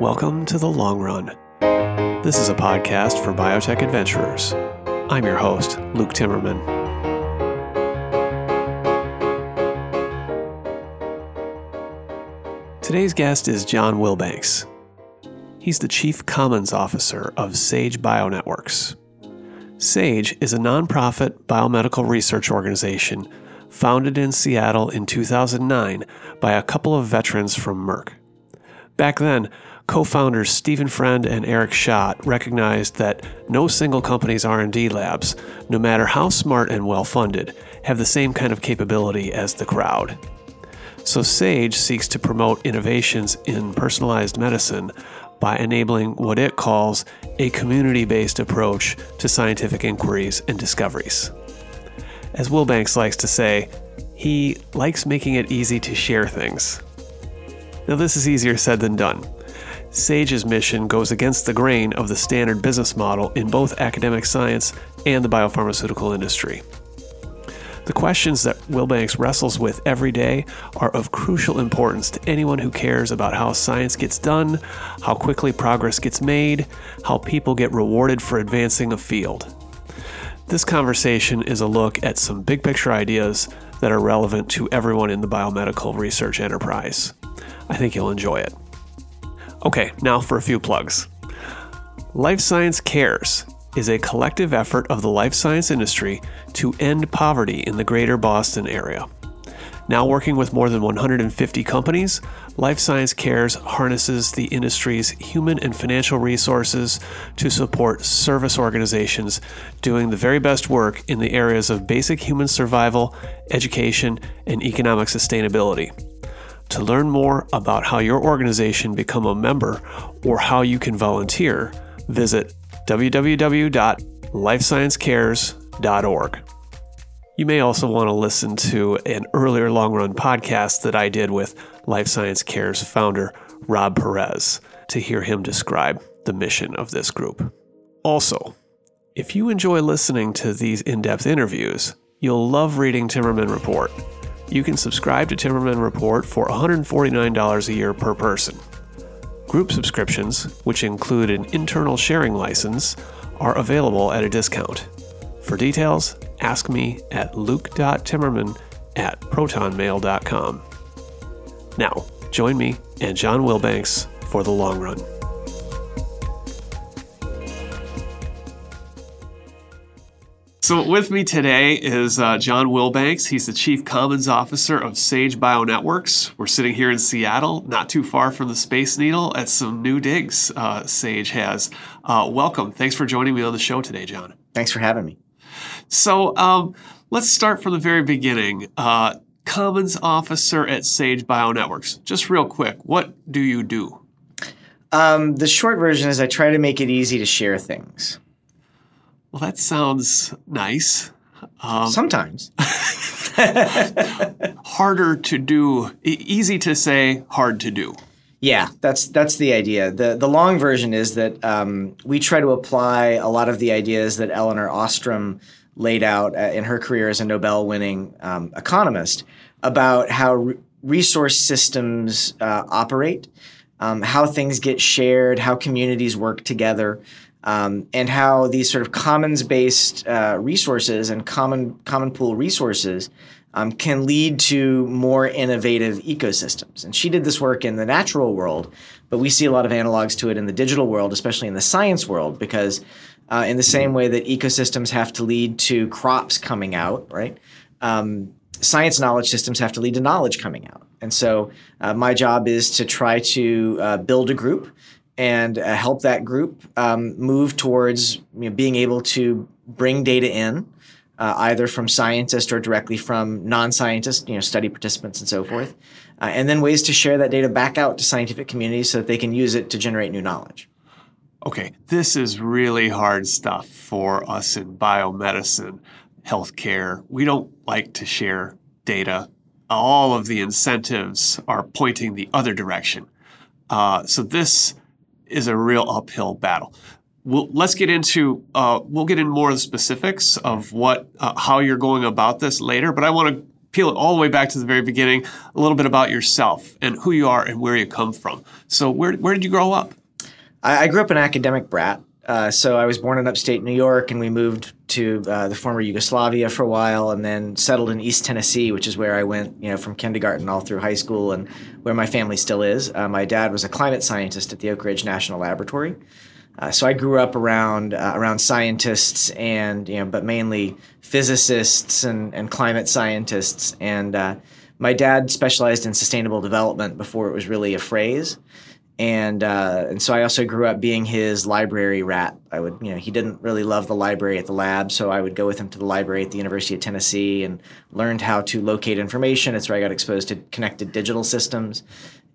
Welcome to The Long Run. This is a podcast for biotech adventurers. I'm your host, Luke Timmerman. Today's guest is John Wilbanks. He's the Chief Commons Officer of Sage Bionetworks. SAGE is a nonprofit biomedical research organization founded in Seattle in 2009 by a couple of veterans from Merck. Back then, co-founders Stephen Friend and Eric Schadt recognized that no single company's R&D labs, no matter how smart and well-funded, have the same kind of capability as the crowd. So Sage seeks to promote innovations in personalized medicine by enabling what it calls a community-based approach to scientific inquiries and discoveries. As Wilbanks likes to say, he likes making it easy to share things. Now, this is easier said than done. SAGE's mission goes against the grain of the standard business model in both academic science and the biopharmaceutical industry. The questions that Wilbanks wrestles with every day are of crucial importance to anyone who cares about how science gets done, how quickly progress gets made, how people get rewarded for advancing a field. This conversation is a look at some big picture ideas that are relevant to everyone in the biomedical research enterprise. I think you'll enjoy it. Okay, now for a few plugs. Life Science Cares is a collective effort of the life science industry to end poverty in the greater Boston area. Now working with more than 150 companies, Life Science Cares harnesses the industry's human and financial resources to support service organizations doing the very best work in the areas of basic human survival, education, and economic sustainability. To learn more about how your organization become a member or how you can volunteer, visit www.lifesciencecares.org. You may also want to listen to an earlier long run podcast that I did with Life Science Cares founder Rob Perez to hear him describe the mission of this group. Also, if you enjoy listening to these in depth interviews, you'll love reading Timmerman Report. You can subscribe to Timmerman Report for $149 a year per person. Group subscriptions, which include an internal sharing license, are available at a discount. For details, ask me at luke.timmerman at protonmail.com. Now, join me and John Wilbanks for the long run. So, with me today is uh, John Wilbanks. He's the Chief Commons Officer of Sage Bionetworks. We're sitting here in Seattle, not too far from the Space Needle, at some new digs uh, Sage has. Uh, welcome. Thanks for joining me on the show today, John. Thanks for having me. So, um, let's start from the very beginning. Uh, Commons Officer at Sage Bionetworks. Just real quick, what do you do? Um, the short version is I try to make it easy to share things. Well, that sounds nice. Um, Sometimes. harder to do, e- easy to say, hard to do. Yeah, that's that's the idea. the The long version is that um, we try to apply a lot of the ideas that Elinor Ostrom laid out uh, in her career as a Nobel-winning um, economist about how re- resource systems uh, operate, um, how things get shared, how communities work together um, and how these sort of commons-based uh, resources and common common pool resources um, can lead to more innovative ecosystems. And she did this work in the natural world, but we see a lot of analogs to it in the digital world, especially in the science world, because uh, in the same way that ecosystems have to lead to crops coming out, right? Um, science knowledge systems have to lead to knowledge coming out. And so, uh, my job is to try to uh, build a group and uh, help that group um, move towards you know, being able to bring data in, uh, either from scientists or directly from non-scientists, you know, study participants and so forth, uh, and then ways to share that data back out to scientific communities so that they can use it to generate new knowledge. Okay, this is really hard stuff for us in biomedicine, healthcare. We don't like to share data. All of the incentives are pointing the other direction. Uh, so this is a real uphill battle. We'll, let's get into uh, we'll get in more of the specifics of what uh, how you're going about this later. But I want to peel it all the way back to the very beginning, a little bit about yourself and who you are and where you come from. So, where, where did you grow up? I, I grew up an academic brat. Uh, so I was born in upstate New York, and we moved to uh, the former Yugoslavia for a while, and then settled in East Tennessee, which is where I went, you know, from kindergarten all through high school, and where my family still is. Uh, my dad was a climate scientist at the Oak Ridge National Laboratory, uh, so I grew up around uh, around scientists and you know, but mainly physicists and, and climate scientists. And my dad specialized in sustainable development before it was really a phrase. And uh, and so I also grew up being his library rat. I would you know he didn't really love the library at the lab, so I would go with him to the library at the University of Tennessee and learned how to locate information. It's where I got exposed to connected digital systems.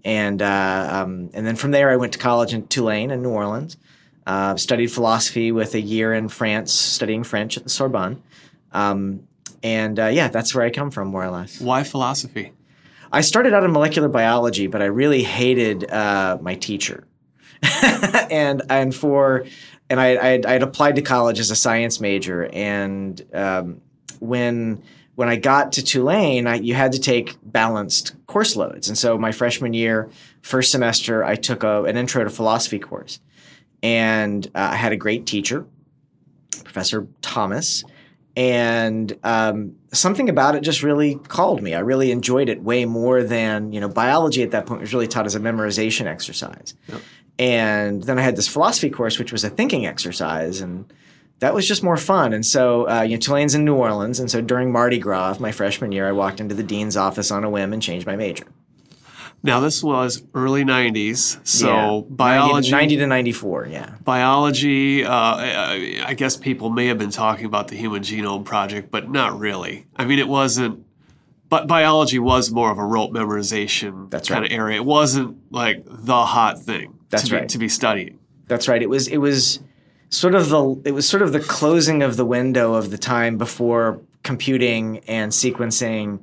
And uh, um, and then from there I went to college in Tulane in New Orleans. Uh, studied philosophy with a year in France, studying French at the Sorbonne. Um, and uh, yeah, that's where I come from, more or less. Why philosophy? I started out in molecular biology, but I really hated uh, my teacher. and and for and I I had applied to college as a science major, and um, when when I got to Tulane, I, you had to take balanced course loads, and so my freshman year, first semester, I took a, an intro to philosophy course. And uh, I had a great teacher, Professor Thomas, and um, something about it just really called me. I really enjoyed it way more than you know biology at that point was really taught as a memorization exercise, yep. and then I had this philosophy course which was a thinking exercise and. That was just more fun, and so uh, you know, Tulane's in New Orleans, and so during Mardi Gras, my freshman year, I walked into the dean's office on a whim and changed my major. Now this was early '90s, so yeah. biology 90 to, 90 to 94, yeah. Biology. Uh, I guess people may have been talking about the Human Genome Project, but not really. I mean, it wasn't. But biology was more of a rote memorization That's kind right. of area. It wasn't like the hot thing. That's to right. Be, to be studying. That's right. It was. It was sort of the. It was sort of the closing of the window of the time before computing and sequencing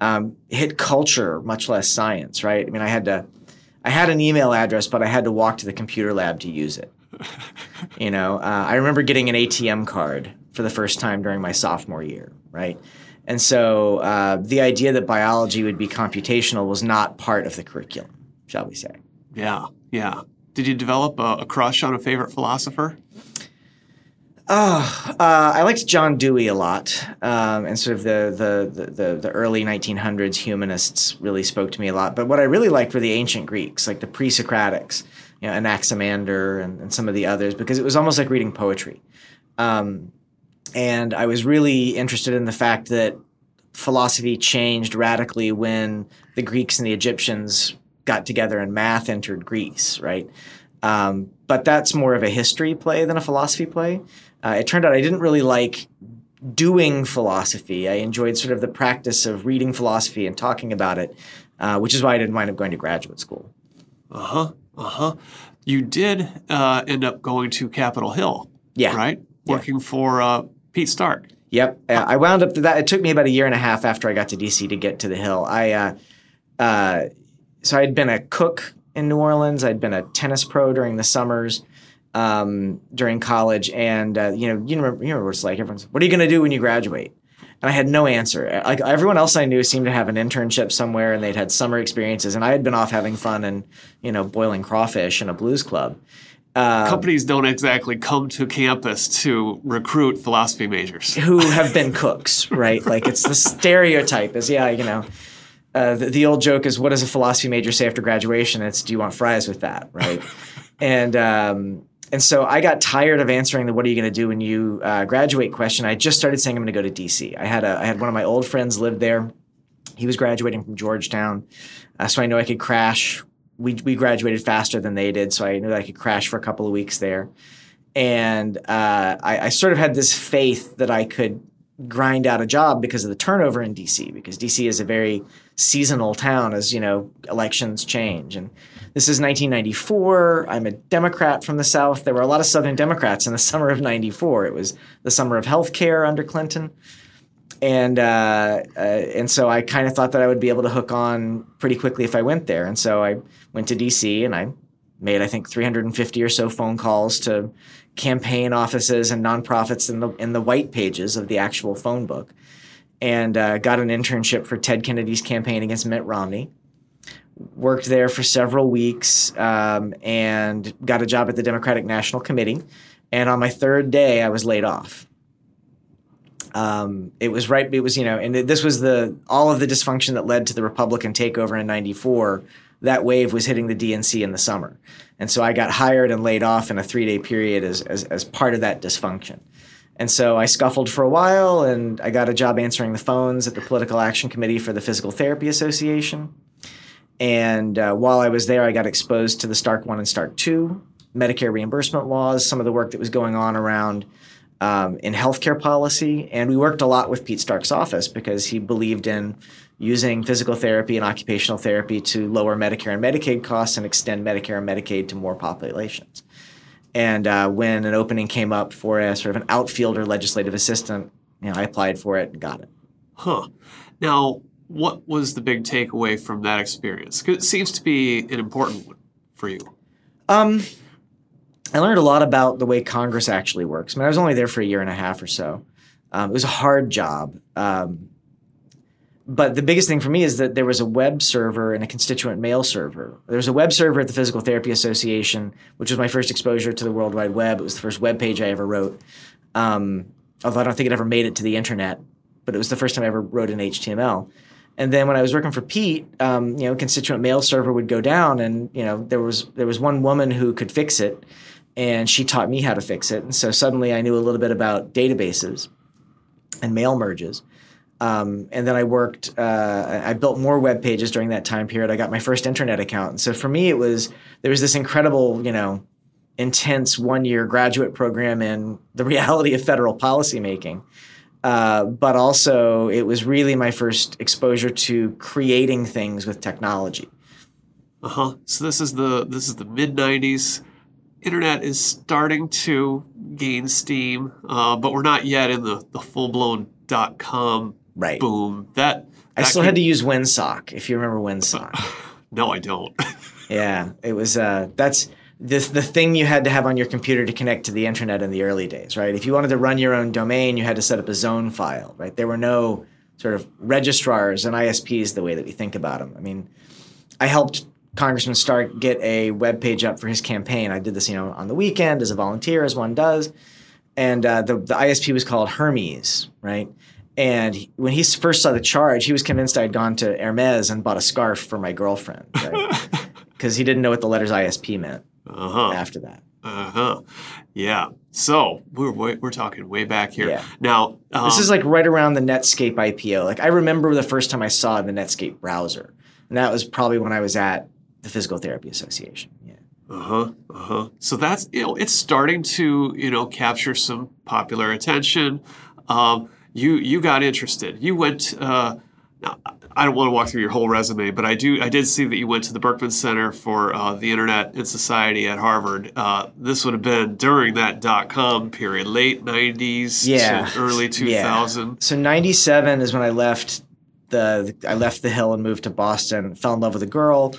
um, hit culture, much less science, right? I mean, I had to, I had an email address, but I had to walk to the computer lab to use it. you know, uh, I remember getting an ATM card for the first time during my sophomore year, right? And so uh, the idea that biology would be computational was not part of the curriculum, shall we say? Yeah, yeah. Did you develop a, a crush on a favorite philosopher? Oh, uh, I liked John Dewey a lot, um, and sort of the, the, the the early 1900s humanists really spoke to me a lot. But what I really liked were the ancient Greeks, like the pre-Socratics, you know, Anaximander and, and some of the others, because it was almost like reading poetry. Um, and I was really interested in the fact that philosophy changed radically when the Greeks and the Egyptians got together and math entered Greece, right? Um, but that's more of a history play than a philosophy play. Uh, it turned out I didn't really like doing philosophy. I enjoyed sort of the practice of reading philosophy and talking about it, uh, which is why I didn't wind up going to graduate school. Uh huh. Uh huh. You did uh, end up going to Capitol Hill. Yeah. Right. Working yeah. for uh, Pete Stark. Yep. I wound up that. It took me about a year and a half after I got to DC to get to the Hill. I uh, uh, so I'd been a cook in New Orleans. I'd been a tennis pro during the summers um, during college, and uh, you know, you remember, you remember what it's like. Everyone's, "What are you going to do when you graduate?" And I had no answer. Like everyone else I knew seemed to have an internship somewhere, and they'd had summer experiences, and I had been off having fun and you know boiling crawfish in a blues club. Uh, Companies don't exactly come to campus to recruit philosophy majors who have been cooks, right? Like it's the stereotype is yeah, you know. Uh, the, the, old joke is, what does a philosophy major say after graduation? It's, do you want fries with that, right? and um, and so I got tired of answering the "What are you going to do when you uh, graduate?" question. I just started saying I'm going to go to DC. I had a I had one of my old friends live there. He was graduating from Georgetown, uh, so I knew I could crash. We we graduated faster than they did, so I knew I could crash for a couple of weeks there. And uh, I, I sort of had this faith that I could grind out a job because of the turnover in DC because DC is a very seasonal town as you know elections change. And this is 1994 I'm a Democrat from the South. There were a lot of Southern Democrats in the summer of 94 it was the summer of health care under Clinton. And uh, uh, and so I kind of thought that I would be able to hook on pretty quickly if I went there. And so I went to DC and I made I think 350 or so phone calls to campaign offices and nonprofits in the in the white pages of the actual phone book. And uh, got an internship for Ted Kennedy's campaign against Mitt Romney. Worked there for several weeks um, and got a job at the Democratic National Committee. And on my third day, I was laid off. Um, it was right. It was you know, and this was the all of the dysfunction that led to the Republican takeover in '94. That wave was hitting the DNC in the summer, and so I got hired and laid off in a three day period as, as as part of that dysfunction. And so I scuffled for a while, and I got a job answering the phones at the Political Action Committee for the Physical Therapy Association. And uh, while I was there, I got exposed to the Stark One and Stark Two Medicare reimbursement laws, some of the work that was going on around um, in healthcare policy. And we worked a lot with Pete Stark's office because he believed in using physical therapy and occupational therapy to lower Medicare and Medicaid costs and extend Medicare and Medicaid to more populations. And uh, when an opening came up for a sort of an outfielder legislative assistant, you know, I applied for it and got it. Huh. Now, what was the big takeaway from that experience? Because it seems to be an important one for you. Um, I learned a lot about the way Congress actually works. I mean, I was only there for a year and a half or so. Um, it was a hard job. Um, but the biggest thing for me is that there was a web server and a constituent mail server. There was a web server at the Physical Therapy Association, which was my first exposure to the World Wide Web. It was the first web page I ever wrote. Um, although I don't think it ever made it to the internet, but it was the first time I ever wrote in HTML. And then when I was working for Pete, um, you know, constituent mail server would go down, and you know, there was there was one woman who could fix it and she taught me how to fix it. And so suddenly I knew a little bit about databases and mail merges. Um, and then I worked, uh, I built more web pages during that time period. I got my first internet account. And so for me, it was, there was this incredible, you know, intense one year graduate program in the reality of federal policymaking. Uh, but also, it was really my first exposure to creating things with technology. Uh huh. So this is the this is the mid '90s internet is starting to gain steam, uh, but we're not yet in the, the full blown dot com right. boom. That, that I still had to use WinSock. If you remember WinSock. no, I don't. yeah, it was. Uh, that's the the thing you had to have on your computer to connect to the internet in the early days, right? If you wanted to run your own domain, you had to set up a zone file, right? There were no sort of registrars and ISPs the way that we think about them. I mean, I helped Congressman Stark get a web page up for his campaign. I did this, you know, on the weekend as a volunteer, as one does. And uh, the, the ISP was called Hermes, right? And he, when he first saw the charge, he was convinced I had gone to Hermes and bought a scarf for my girlfriend, right? Because he didn't know what the letters ISP meant uh-huh. after that. Uh huh. Yeah. So we're we're talking way back here. Yeah. Now um, this is like right around the Netscape IPO. Like I remember the first time I saw the Netscape browser, and that was probably when I was at the Physical Therapy Association. Yeah. Uh huh. Uh huh. So that's you know it's starting to you know capture some popular attention. Um, you you got interested. You went. Uh, now, I don't want to walk through your whole resume, but I do. I did see that you went to the Berkman Center for uh, the Internet and Society at Harvard. Uh, this would have been during that dot com period, late '90s yeah. to early 2000. Yeah. So '97 is when I left the. I left the Hill and moved to Boston. Fell in love with a girl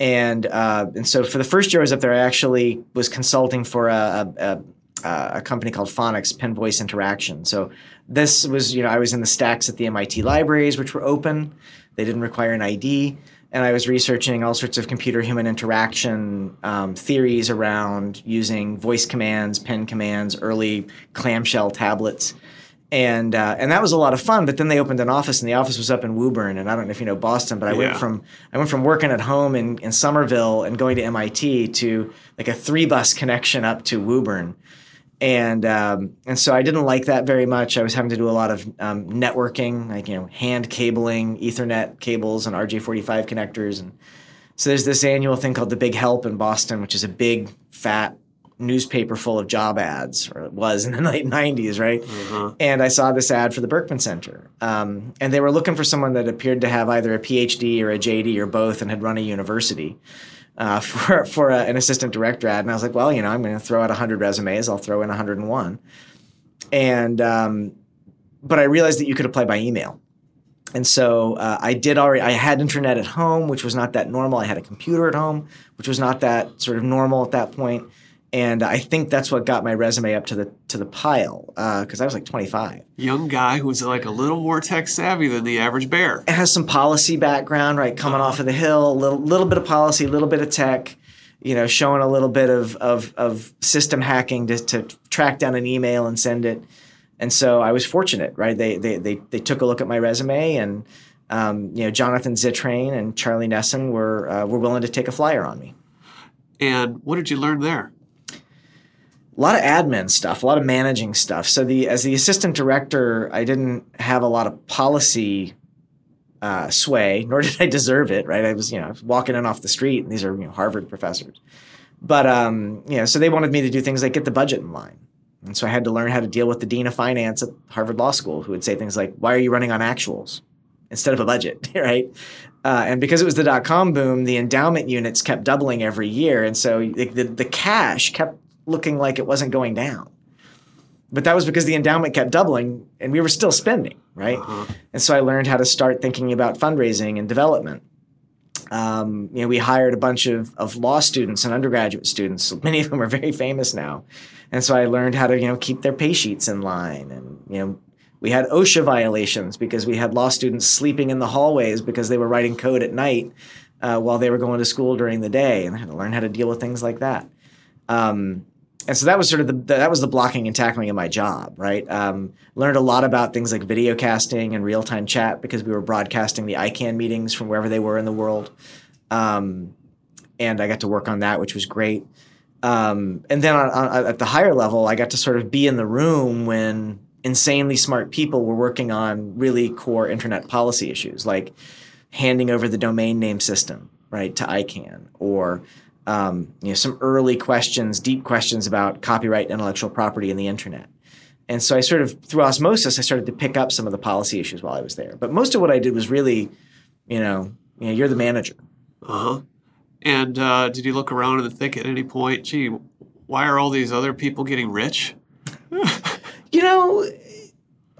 and uh, and so for the first year I was up there, I actually was consulting for a, a, a company called Phonics Pen Voice Interaction. So this was you know I was in the stacks at the MIT libraries, which were open. They didn't require an ID, and I was researching all sorts of computer human interaction um, theories around using voice commands, pen commands, early clamshell tablets and uh, and that was a lot of fun. But then they opened an office, and the office was up in Woburn, and I don't know if you know Boston, but I yeah. went from I went from working at home in, in Somerville and going to MIT to like a three bus connection up to Woburn, and um, and so I didn't like that very much. I was having to do a lot of um, networking, like you know hand cabling, Ethernet cables, and RJ45 connectors, and so there's this annual thing called the Big Help in Boston, which is a big fat newspaper full of job ads, or it was in the late 90s, right? Mm-hmm. And I saw this ad for the Berkman Center. Um, and they were looking for someone that appeared to have either a PhD or a JD or both and had run a university. Uh, for for a, an assistant director ad, and I was like, well, you know, I'm going to throw out 100 resumes. I'll throw in 101, and um, but I realized that you could apply by email, and so uh, I did already. I had internet at home, which was not that normal. I had a computer at home, which was not that sort of normal at that point and I think that's what got my resume up to the to the pile because uh, I was like 25. Young guy who's like a little more tech savvy than the average bear. It has some policy background, right? Coming off of the hill, a little little bit of policy, a little bit of tech. You know, showing a little bit of of, of system hacking to, to track down an email and send it. And so I was fortunate, right? They they they, they took a look at my resume and. Um, you know, Jonathan Zittrain and Charlie Nesson were uh, were willing to take a flyer on me. And what did you learn there? A lot of admin stuff, a lot of managing stuff. So the as the assistant director, I didn't have a lot of policy uh, sway, nor did I deserve it. Right, I was you know walking in off the street, and these are you know, Harvard professors. But um, you know, so they wanted me to do things like get the budget in line, and so I had to learn how to deal with the dean of finance at Harvard Law School, who would say things like, "Why are you running on actuals instead of a budget?" right. Uh, and because it was the dot com boom, the endowment units kept doubling every year, and so the, the, the cash kept looking like it wasn't going down. But that was because the endowment kept doubling and we were still spending, right? Uh-huh. And so I learned how to start thinking about fundraising and development. Um, you know, we hired a bunch of, of law students and undergraduate students. Many of them are very famous now. And so I learned how to, you know, keep their pay sheets in line. And, you know, we had OSHA violations because we had law students sleeping in the hallways because they were writing code at night uh, while they were going to school during the day. And I had to learn how to deal with things like that. Um, and so that was sort of the that was the blocking and tackling of my job, right? Um, learned a lot about things like video casting and real time chat because we were broadcasting the ICANN meetings from wherever they were in the world, um, and I got to work on that, which was great. Um, and then on, on, at the higher level, I got to sort of be in the room when insanely smart people were working on really core internet policy issues, like handing over the domain name system, right, to ICANN, or um, you know, some early questions, deep questions about copyright, intellectual property, and the internet. And so I sort of, through osmosis, I started to pick up some of the policy issues while I was there. But most of what I did was really, you know, you know, you're the manager. Uh huh. And uh, did you look around and think at any point, gee, why are all these other people getting rich? you know,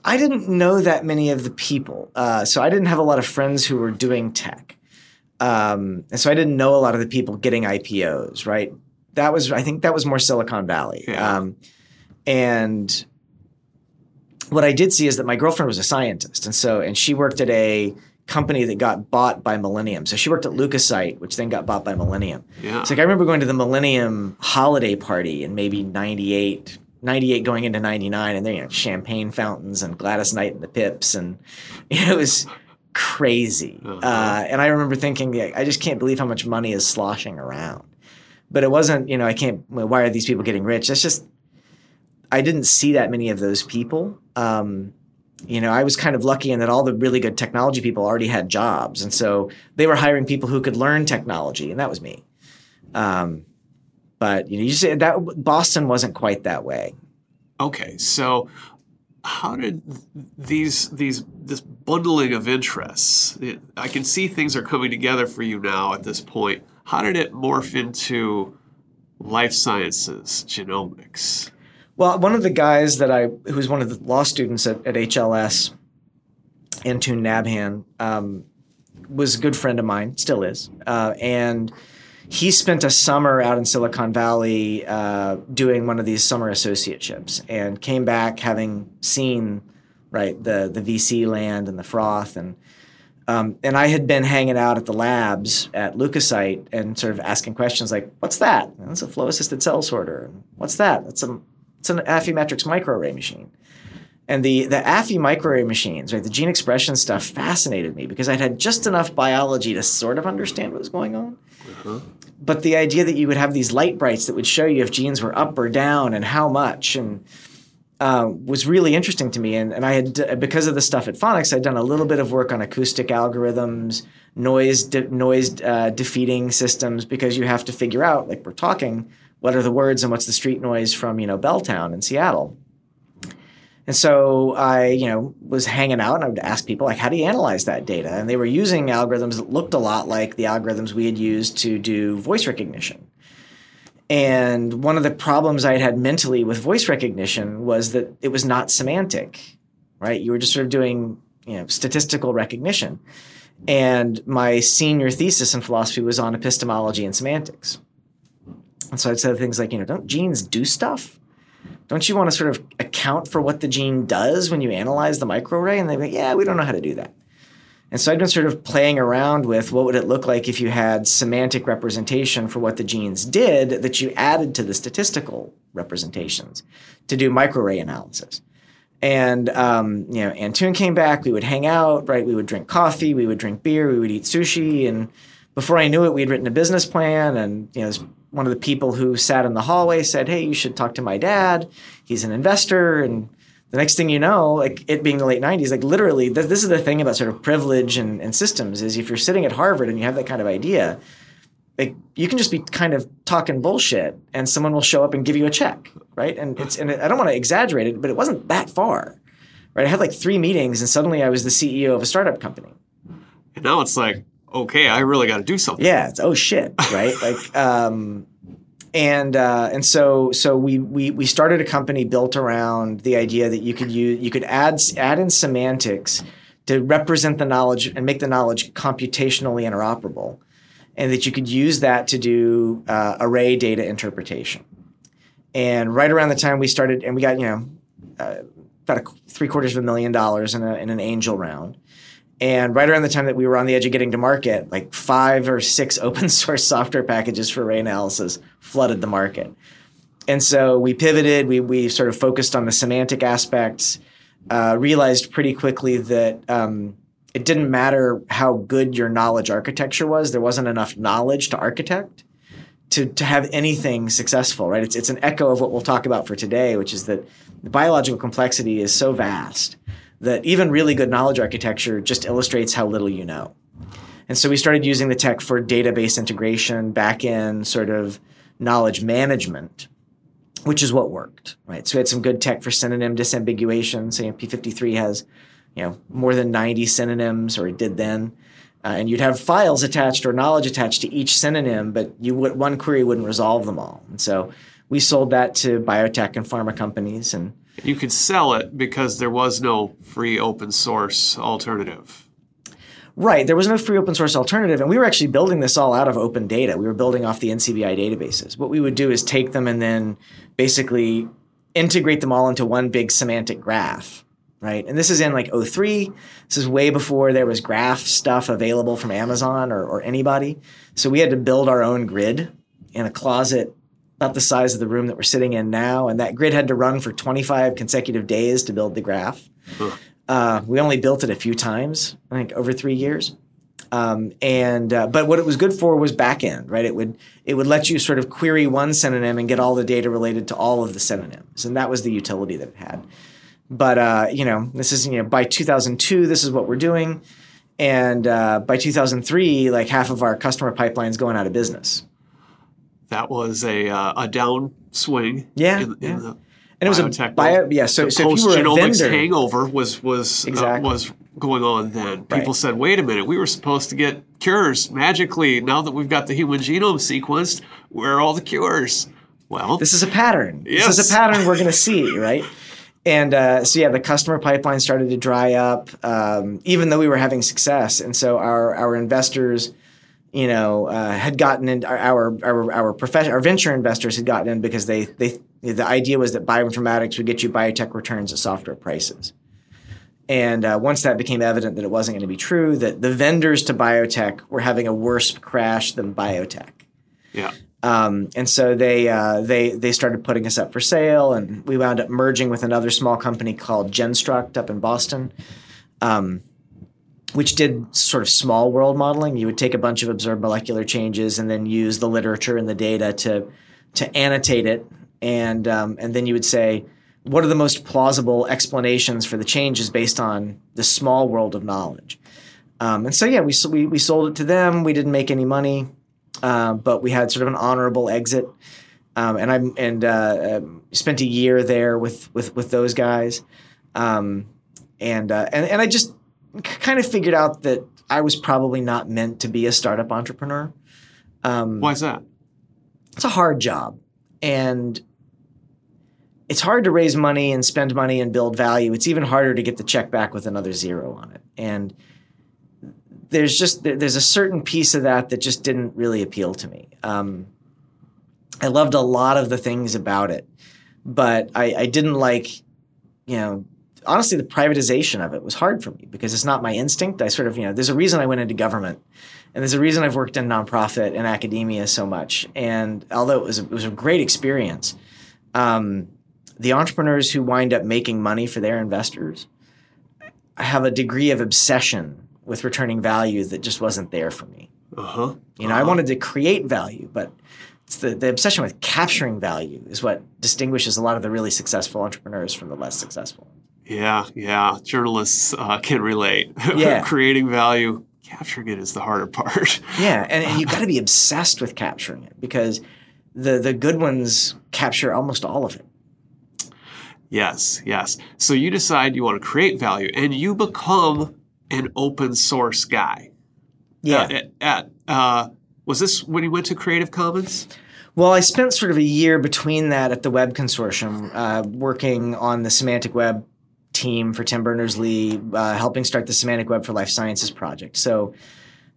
I didn't know that many of the people. Uh, so I didn't have a lot of friends who were doing tech. Um, and so I didn't know a lot of the people getting IPOs, right? That was, I think that was more Silicon Valley. Yeah. Um, and what I did see is that my girlfriend was a scientist. And so, and she worked at a company that got bought by Millennium. So she worked at LeukoSite, which then got bought by Millennium. Yeah. So like I remember going to the Millennium holiday party in maybe 98, 98 going into 99 and there you know champagne fountains and Gladys Knight and the Pips and you know, it was crazy. Uh-huh. Uh, and I remember thinking, I just can't believe how much money is sloshing around. But it wasn't, you know, I can't, why are these people getting rich? That's just, I didn't see that many of those people. Um, you know, I was kind of lucky in that all the really good technology people already had jobs. And so they were hiring people who could learn technology, and that was me. Um, but, you know, you say that Boston wasn't quite that way. Okay. So how did these these this bundling of interests it, i can see things are coming together for you now at this point. How did it morph into life sciences genomics? Well one of the guys that i who was one of the law students at, at hls Antoun Nabhan um, was a good friend of mine still is uh, and he spent a summer out in Silicon Valley uh, doing one of these summer associateships and came back having seen right the the VC land and the froth and um, and I had been hanging out at the labs at LeukoSite and sort of asking questions like, "What's that? That's a flow assisted cell sorter. What's that? That's a it's an Affymetrix microarray machine." And the the Affy microarray machines, right, the gene expression stuff fascinated me because I'd had just enough biology to sort of understand what was going on. Uh-huh. But the idea that you would have these light brights that would show you if genes were up or down and how much and uh, was really interesting to me. And, and I had, because of the stuff at Phonics, I'd done a little bit of work on acoustic algorithms, noise, de- noise uh, defeating systems, because you have to figure out, like we're talking, what are the words and what's the street noise from, you know, Belltown in Seattle. And so I, you know, was hanging out and I would ask people like, how do you analyze that data? And they were using algorithms that looked a lot like the algorithms we had used to do voice recognition. And one of the problems I had had mentally with voice recognition was that it was not semantic, right? You were just sort of doing, you know, statistical recognition. And my senior thesis in philosophy was on epistemology and semantics. And so I'd say things like, you know, don't genes do stuff? Don't you want to sort of account for what the gene does when you analyze the microarray? And they'd be like, yeah, we don't know how to do that. And so I've been sort of playing around with what would it look like if you had semantic representation for what the genes did that you added to the statistical representations to do microarray analysis. And um, you know, Antoun came back. We would hang out, right? We would drink coffee, we would drink beer, we would eat sushi, and before I knew it, we had written a business plan. And you know, one of the people who sat in the hallway said, "Hey, you should talk to my dad. He's an investor." And the next thing you know, like it being the late '90s, like literally, th- this is the thing about sort of privilege and, and systems is if you're sitting at Harvard and you have that kind of idea, like you can just be kind of talking bullshit and someone will show up and give you a check right and it's and i don't want to exaggerate it but it wasn't that far right i had like three meetings and suddenly i was the ceo of a startup company and now it's like okay i really got to do something yeah it's oh shit right like um and uh, and so so we, we we started a company built around the idea that you could use you could add add in semantics to represent the knowledge and make the knowledge computationally interoperable and that you could use that to do uh, array data interpretation. And right around the time we started, and we got you know uh, about a three quarters of a million dollars in, a, in an angel round. And right around the time that we were on the edge of getting to market, like five or six open source software packages for array analysis flooded the market. And so we pivoted, we, we sort of focused on the semantic aspects, uh, realized pretty quickly that um, it didn't matter how good your knowledge architecture was. There wasn't enough knowledge to architect to, to have anything successful, right? It's, it's an echo of what we'll talk about for today, which is that the biological complexity is so vast that even really good knowledge architecture just illustrates how little you know. And so we started using the tech for database integration, back-end sort of knowledge management, which is what worked, right? So we had some good tech for synonym disambiguation. So P53 has you know more than 90 synonyms or it did then uh, and you'd have files attached or knowledge attached to each synonym but you would one query wouldn't resolve them all and so we sold that to biotech and pharma companies and you could sell it because there was no free open source alternative Right. There was no free open source alternative. And we were actually building this all out of open data. We were building off the NCBI databases. What we would do is take them and then basically integrate them all into one big semantic graph right? And this is in like 03. This is way before there was graph stuff available from Amazon or, or anybody. So we had to build our own grid in a closet about the size of the room that we're sitting in now. And that grid had to run for 25 consecutive days to build the graph. Huh. Uh, we only built it a few times, I think over three years. Um, and uh, but what it was good for was backend, right? It would it would let you sort of query one synonym and get all the data related to all of the synonyms, and that was the utility that it had. But uh, you know, this is you know by 2002, this is what we're doing, and uh, by 2003, like half of our customer pipeline's going out of business. That was a uh, a downswing. Yeah, in, in yeah. and it was a bio, yeah. So, so post genomics hangover was was uh, was going on then. People right. said, "Wait a minute, we were supposed to get cures magically. Now that we've got the human genome sequenced, where are all the cures?" Well, this is a pattern. Yes. This is a pattern we're going to see, right? And uh, so yeah, the customer pipeline started to dry up, um, even though we were having success. And so our our investors, you know, uh, had gotten in our our our profession, our venture investors had gotten in because they they the idea was that bioinformatics would get you biotech returns at software prices. And uh, once that became evident that it wasn't going to be true, that the vendors to biotech were having a worse crash than biotech. Yeah. Um, and so they uh, they they started putting us up for sale, and we wound up merging with another small company called Genstruct up in Boston, um, which did sort of small world modeling. You would take a bunch of observed molecular changes and then use the literature and the data to to annotate it, and um, and then you would say what are the most plausible explanations for the changes based on the small world of knowledge. Um, and so yeah, we, we we sold it to them. We didn't make any money. Uh, but we had sort of an honorable exit. Um, and I and uh, um, spent a year there with with with those guys, um, and uh, and and I just kind of figured out that I was probably not meant to be a startup entrepreneur. Um, Why is that? It's a hard job, and it's hard to raise money and spend money and build value. It's even harder to get the check back with another zero on it, and there's just there's a certain piece of that that just didn't really appeal to me. Um, I loved a lot of the things about it, but I, I didn't like, you know, honestly, the privatization of it was hard for me because it's not my instinct. I sort of, you know, there's a reason I went into government, and there's a reason I've worked in nonprofit and academia so much. And although it was a, it was a great experience, um, the entrepreneurs who wind up making money for their investors have a degree of obsession with returning value that just wasn't there for me. Uh-huh. You know, uh-huh. I wanted to create value, but it's the, the obsession with capturing value is what distinguishes a lot of the really successful entrepreneurs from the less successful. Yeah, yeah. Journalists uh, can relate. Yeah. Creating value, capturing it is the harder part. Yeah, and, and you got to be obsessed with capturing it because the the good ones capture almost all of it. yes, yes. So you decide you want to create value and you become an open source guy. Yeah. Uh, at, at, uh, was this when you went to Creative Commons? Well, I spent sort of a year between that at the Web Consortium, uh, working on the Semantic Web team for Tim Berners Lee, uh, helping start the Semantic Web for Life Sciences project. So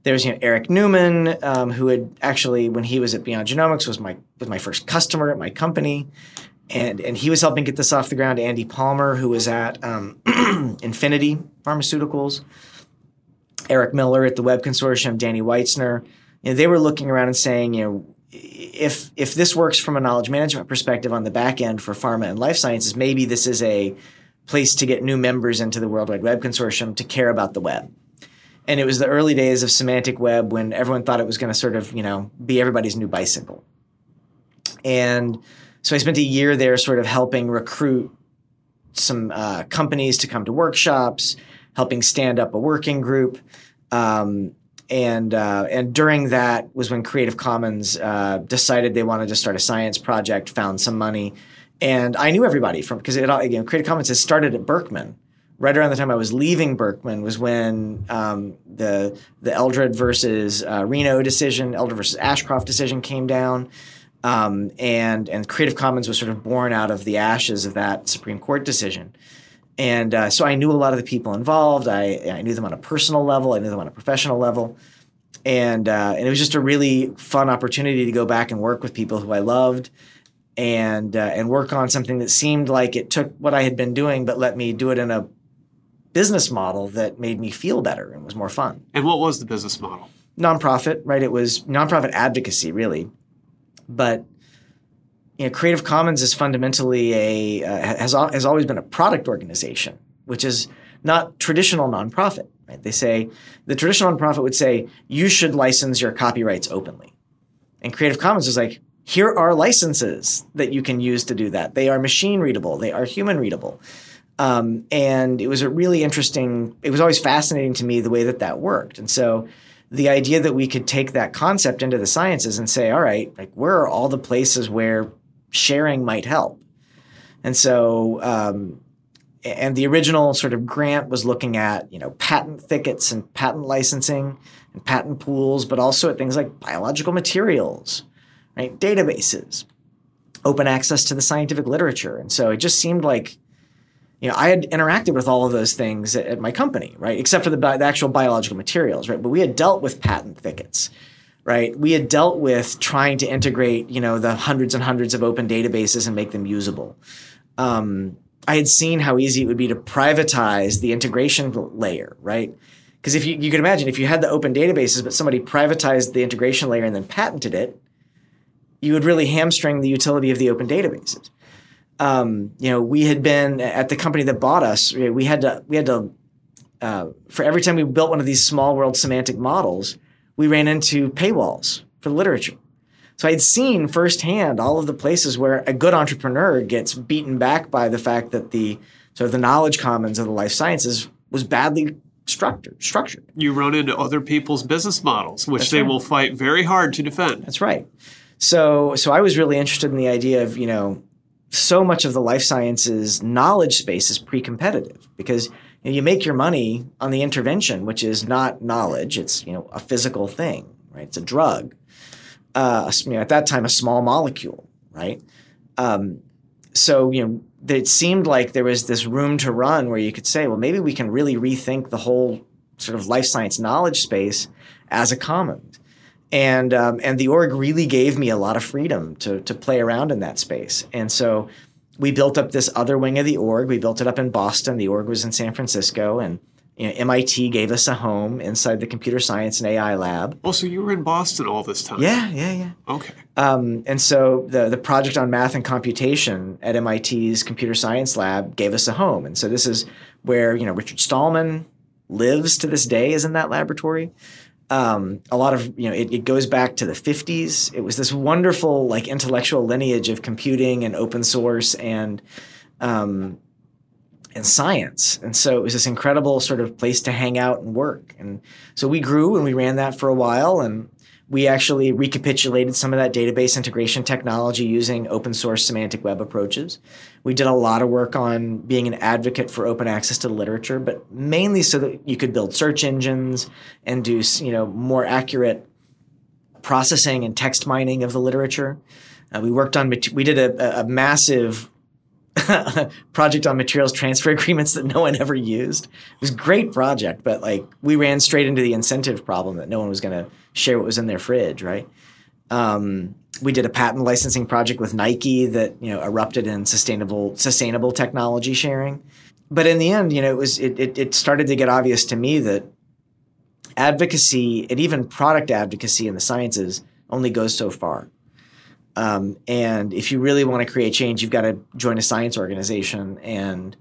there's you know Eric Neumann, um, who had actually when he was at Beyond Genomics was my was my first customer at my company, and and he was helping get this off the ground. Andy Palmer, who was at um, Infinity Pharmaceuticals, Eric Miller at the Web Consortium, Danny Weitzner. You know, they were looking around and saying, you know, if if this works from a knowledge management perspective on the back end for pharma and life sciences, maybe this is a place to get new members into the World Wide Web Consortium to care about the web. And it was the early days of semantic web when everyone thought it was going to sort of, you know, be everybody's new bicycle. And so I spent a year there sort of helping recruit some uh, companies to come to workshops, helping stand up a working group. Um, and uh, and during that was when Creative Commons uh, decided they wanted to start a science project, found some money, and I knew everybody from because it all again Creative Commons has started at Berkman. Right around the time I was leaving Berkman was when um, the the Eldred versus uh, Reno decision, Eldred versus Ashcroft decision came down, um, and and Creative Commons was sort of born out of the ashes of that Supreme Court decision. And uh, so I knew a lot of the people involved. I, I knew them on a personal level. I knew them on a professional level. And, uh, and it was just a really fun opportunity to go back and work with people who I loved and, uh, and work on something that seemed like it took what I had been doing, but let me do it in a business model that made me feel better and was more fun. And what was the business model? Nonprofit, right? It was nonprofit advocacy, really. But you know, Creative Commons is fundamentally a uh, has has always been a product organization, which is not traditional nonprofit. Right? They say the traditional nonprofit would say you should license your copyrights openly, and Creative Commons is like here are licenses that you can use to do that. They are machine readable. They are human readable. Um, and it was a really interesting. It was always fascinating to me the way that that worked, and so the idea that we could take that concept into the sciences and say, all right, like where are all the places where sharing might help. And so, um, and the original sort of grant was looking at, you know, patent thickets and patent licensing and patent pools, but also at things like biological materials, right? Databases, open access to the scientific literature. And so it just seemed like, you know, I had interacted with all of those things at, at my company, right? Except for the, the actual biological materials, right? But we had dealt with patent thickets right? We had dealt with trying to integrate, you know, the hundreds and hundreds of open databases and make them usable. Um, I had seen how easy it would be to privatize the integration layer, right? Because if you, you could imagine if you had the open databases, but somebody privatized the integration layer and then patented it, you would really hamstring the utility of the open databases. Um, you know, we had been at the company that bought us. We had to we had to uh, for every time we built one of these small world semantic models, we ran into paywalls for literature. So I had seen firsthand all of the places where a good entrepreneur gets beaten back by the fact that the sort of the knowledge commons of the life sciences was badly structured. Structured. You run into other people's business models, which That's they right. will fight very hard to defend. That's right. So so I was really interested in the idea of you know so much of the life sciences knowledge space is pre-competitive because you, know, you make your money on the intervention, which is not knowledge; it's you know a physical thing, right? It's a drug. Uh, you know, at that time, a small molecule, right? Um, so you know, it seemed like there was this room to run where you could say, well, maybe we can really rethink the whole sort of life science knowledge space as a commons. And um, and the org really gave me a lot of freedom to to play around in that space. And so we built up this other wing of the org. We built it up in Boston. The org was in San Francisco, and you know, MIT gave us a home inside the computer science and AI lab. Oh, so you were in Boston all this time? Yeah, yeah, yeah. Okay. Um, and so the the project on math and computation at MIT's computer science lab gave us a home. And so this is where you know Richard Stallman lives to this day is in that laboratory. Um, a lot of you know it, it, goes back to the 50s it was this wonderful like intellectual lineage of computing and open source and um, and science. And so it was this incredible sort of place to hang out and work. And so we grew and we ran that for a while. And we actually recapitulated some of that database integration technology using open source semantic web approaches. We did a lot of work on being an advocate for open access to literature, but mainly so that you could build search engines and do you know more accurate processing and text mining of the literature. Uh, we worked on we did a, a massive project on materials transfer agreements that no one ever used. It was a great project, but like we ran straight into the incentive problem that no one was going to share what was in their fridge, right? Um, we did a patent licensing project with Nike that you know erupted in sustainable sustainable technology sharing. But in the end, you know, it was it, it, it started to get obvious to me that advocacy and even product advocacy in the sciences only goes so far. Um, and if you really want to create change, you've got to join a science organization and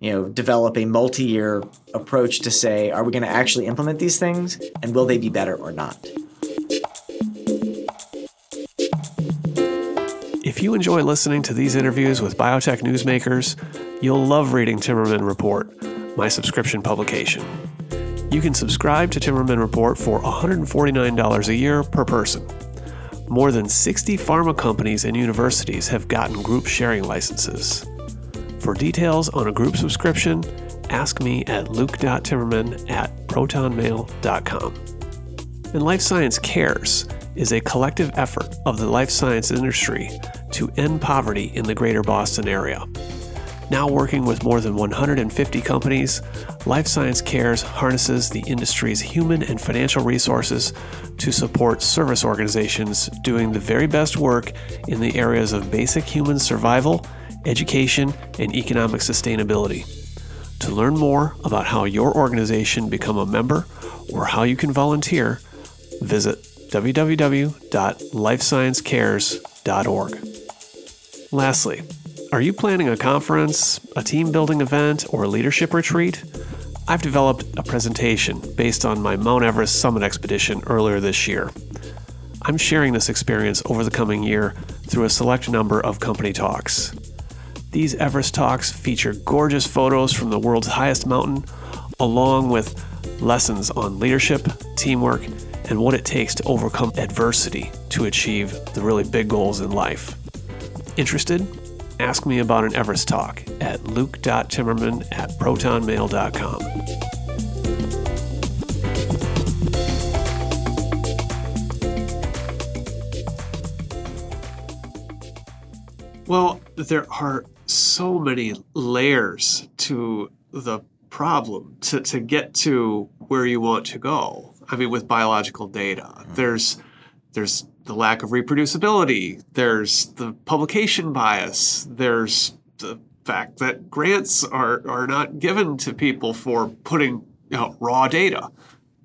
you know develop a multi-year approach to say, are we going to actually implement these things, and will they be better or not? If you enjoy listening to these interviews with biotech newsmakers, you'll love reading Timmerman Report, my subscription publication. You can subscribe to Timmerman Report for $149 a year per person. More than 60 pharma companies and universities have gotten group sharing licenses. For details on a group subscription, ask me at luke.timmerman at protonmail.com. And Life Science Cares is a collective effort of the life science industry to end poverty in the greater Boston area. Now working with more than 150 companies, Life Science Cares harnesses the industry's human and financial resources to support service organizations doing the very best work in the areas of basic human survival, education, and economic sustainability. To learn more about how your organization become a member or how you can volunteer, visit Lastly, are you planning a conference, a team building event, or a leadership retreat? I've developed a presentation based on my Mount Everest summit expedition earlier this year. I'm sharing this experience over the coming year through a select number of company talks. These Everest talks feature gorgeous photos from the world's highest mountain, along with lessons on leadership, teamwork, and what it takes to overcome adversity to achieve the really big goals in life. Interested? ask me about an Everest talk at luke.timmerman at protonmail.com. Well, there are so many layers to the problem to, to get to where you want to go. I mean, with biological data, mm-hmm. there's there's the lack of reproducibility, there's the publication bias, there's the fact that grants are, are not given to people for putting know, raw data.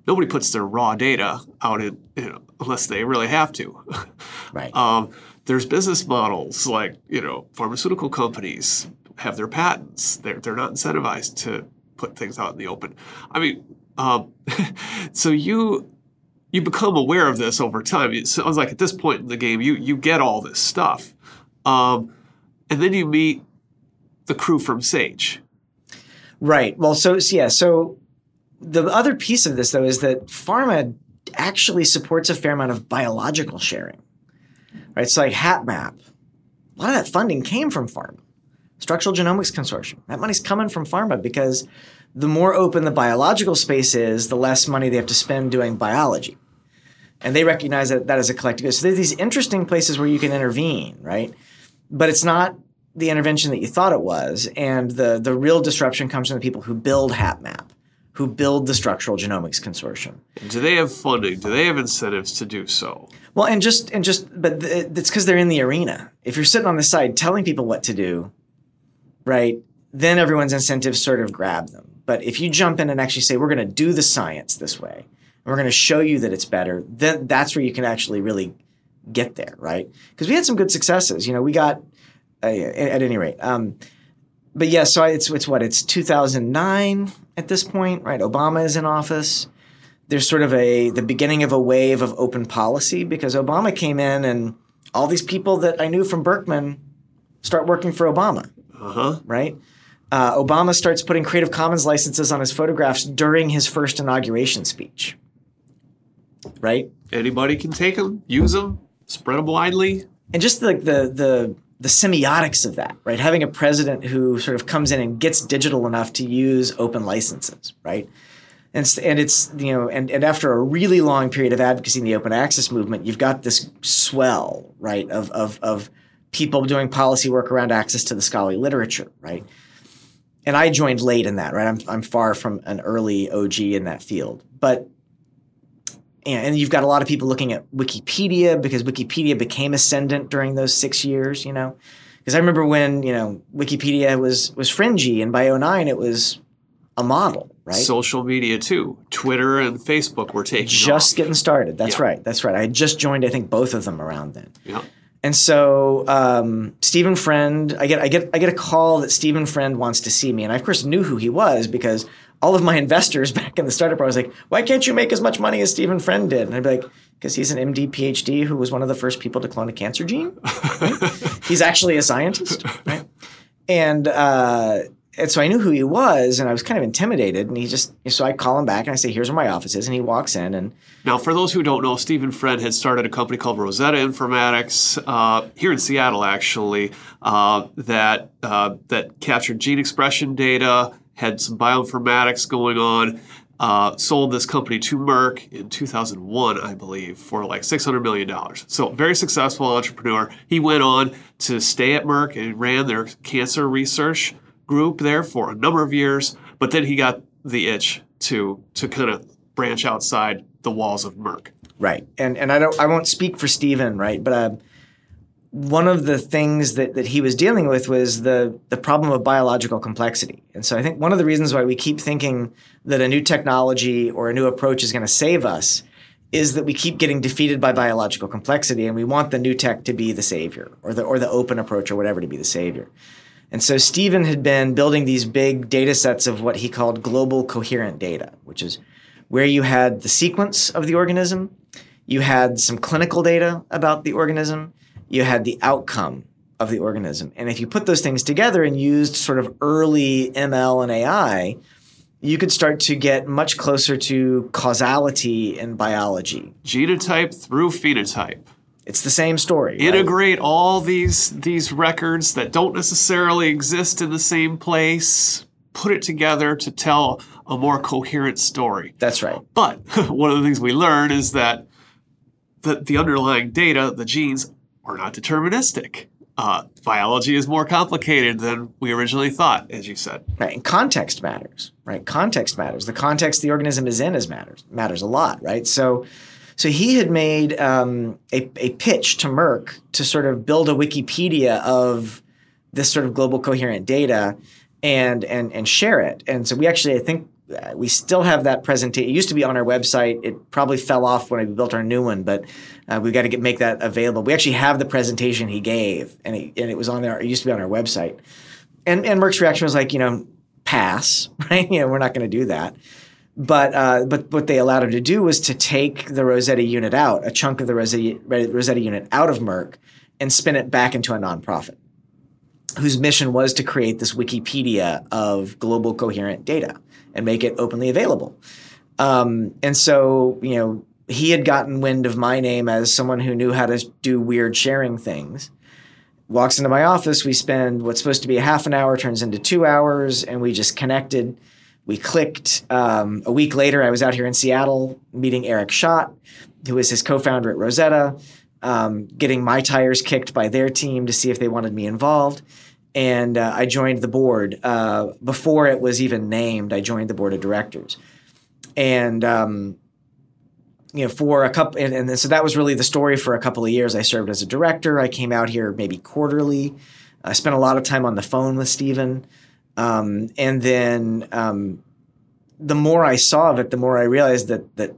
Nobody puts their raw data out in, you know, unless they really have to. Right. um, there's business models like you know pharmaceutical companies have their patents. They're they're not incentivized to put things out in the open. I mean, um, so you you become aware of this over time. It sounds like at this point in the game, you you get all this stuff, um, and then you meet the crew from Sage. Right. Well, so yeah. So the other piece of this, though, is that pharma actually supports a fair amount of biological sharing. Right. So like HapMap, a lot of that funding came from pharma. Structural Genomics Consortium. That money's coming from pharma because the more open the biological space is, the less money they have to spend doing biology and they recognize that that is a collective good. So there's these interesting places where you can intervene, right? But it's not the intervention that you thought it was, and the the real disruption comes from the people who build HapMap, who build the Structural Genomics Consortium. Do they have funding? Do they have incentives to do so? Well, and just and just, but th- it's because they're in the arena. If you're sitting on the side telling people what to do, right, then everyone's incentives sort of grab them. But if you jump in and actually say, "We're going to do the science this way," and we're going to show you that it's better, then that's where you can actually really get there, right? Because we had some good successes. You know, we got uh, at any rate. Um, but yeah, so it's it's what it's 2009 at this point, right? Obama is in office. There's sort of a the beginning of a wave of open policy because Obama came in and all these people that I knew from Berkman start working for Obama. Uh-huh. Right? Uh, Obama starts putting Creative Commons licenses on his photographs during his first inauguration speech. Right? Anybody can take them, use them, spread them widely. And just like the the the semiotics of that, right? Having a president who sort of comes in and gets digital enough to use open licenses, right? And, and it's, you know, and, and after a really long period of advocacy in the open access movement, you've got this swell, right, of, of, of people doing policy work around access to the scholarly literature, right? And I joined late in that, right? I'm, I'm far from an early OG in that field. But and you've got a lot of people looking at Wikipedia because Wikipedia became ascendant during those six years, you know. Because I remember when, you know, Wikipedia was was fringy and by 09 it was a model, right? Social media too. Twitter and Facebook were taking just off. getting started. That's Yeah. right. That's right. I had just joined, I think, both of them around then. Yeah. And so um, Stephen Friend, I get I get I get a call that Stephen Friend wants to see me, and I of course knew who he was because all of my investors back in the startup I was like, why can't you make as much money as Stephen Friend did? And I'd be like, because he's an MD PhD who was one of the first people to clone a cancer gene. right? He's actually a scientist, right? And uh, and so I knew who he was, and I was kind of intimidated. And he just so I call him back and I say, here's where my office is, and he walks in and Now, for those who don't know, Stephen Friend had started a company called Rosetta Inpharmatics uh, here in Seattle, actually, uh, that uh, that captured gene expression data, had some bioinformatics going on. Uh, sold this company to Merck in 2001, I believe, for like $600 million. So, very successful entrepreneur. He went on to stay at Merck and ran their cancer research group there for a number of years. But then he got the itch to to kind of branch outside the walls of Merck. Right. And and I don't I won't speak for Stephen, right? But uh, one of the things that, that he was dealing with was the the problem of biological complexity. And so I think one of the reasons why we keep thinking that a new technology or a new approach is going to save us is that we keep getting defeated by biological complexity and we want the new tech to be the savior or the or the open approach or whatever to be the savior. And so Stephen had been building these big data sets of what he called global coherent data, which is where you had the sequence of the organism, you had some clinical data about the organism, you had the outcome of the organism. And if you put those things together and used sort of early ML and AI, you could start to get much closer to causality in biology. Genotype through phenotype. It's the same story. right? Integrate all these these records that don't necessarily exist in the same place. Put it together to tell a more coherent story. That's right. But one of the things we learn is that the, the underlying data, the genes, are not deterministic. Uh, biology is more complicated than we originally thought, as you said. Right. And context matters, right? Context matters. The context the organism is in is matters matters a lot, right? So, so he had made um, a, a pitch to Merck to sort of build a Wikipedia of this sort of global coherent data and and and share it. And so we actually, I think. uh, We still have that presentation. It used to be on our website. It probably fell off when we built our new one, but uh, we've got to get, make that available. We actually have the presentation he gave, and it, and it was on there. It used to be on our website and and Merck's reaction was like, you know, pass, right? You know, we're not going to do that. But uh, but what they allowed him to do was to take the Rosetta unit out, a chunk of the Rosetta, Rosetta unit out of Merck, and spin it back into a nonprofit, whose mission was to create this Wikipedia of global coherent data and make it openly available. Um, and so, you know, he had gotten wind of my name as someone who knew how to do weird sharing things walks into my office. We spend what's supposed to be a half an hour turns into two hours, and we just connected. We clicked. Um, a week later, I was out here in Seattle meeting Eric Schadt, who is his co-founder at Rosetta, um, getting my tires kicked by their team to see if they wanted me involved. and uh, I joined the board uh, before it was even named. I joined the board of directors, and um, you know, for a couple, and, and, so that was really the story for a couple of years. I served as a director. I came out here maybe quarterly. I spent a lot of time on the phone with Stephen, um, and then um, the more I saw of it, the more I realized that that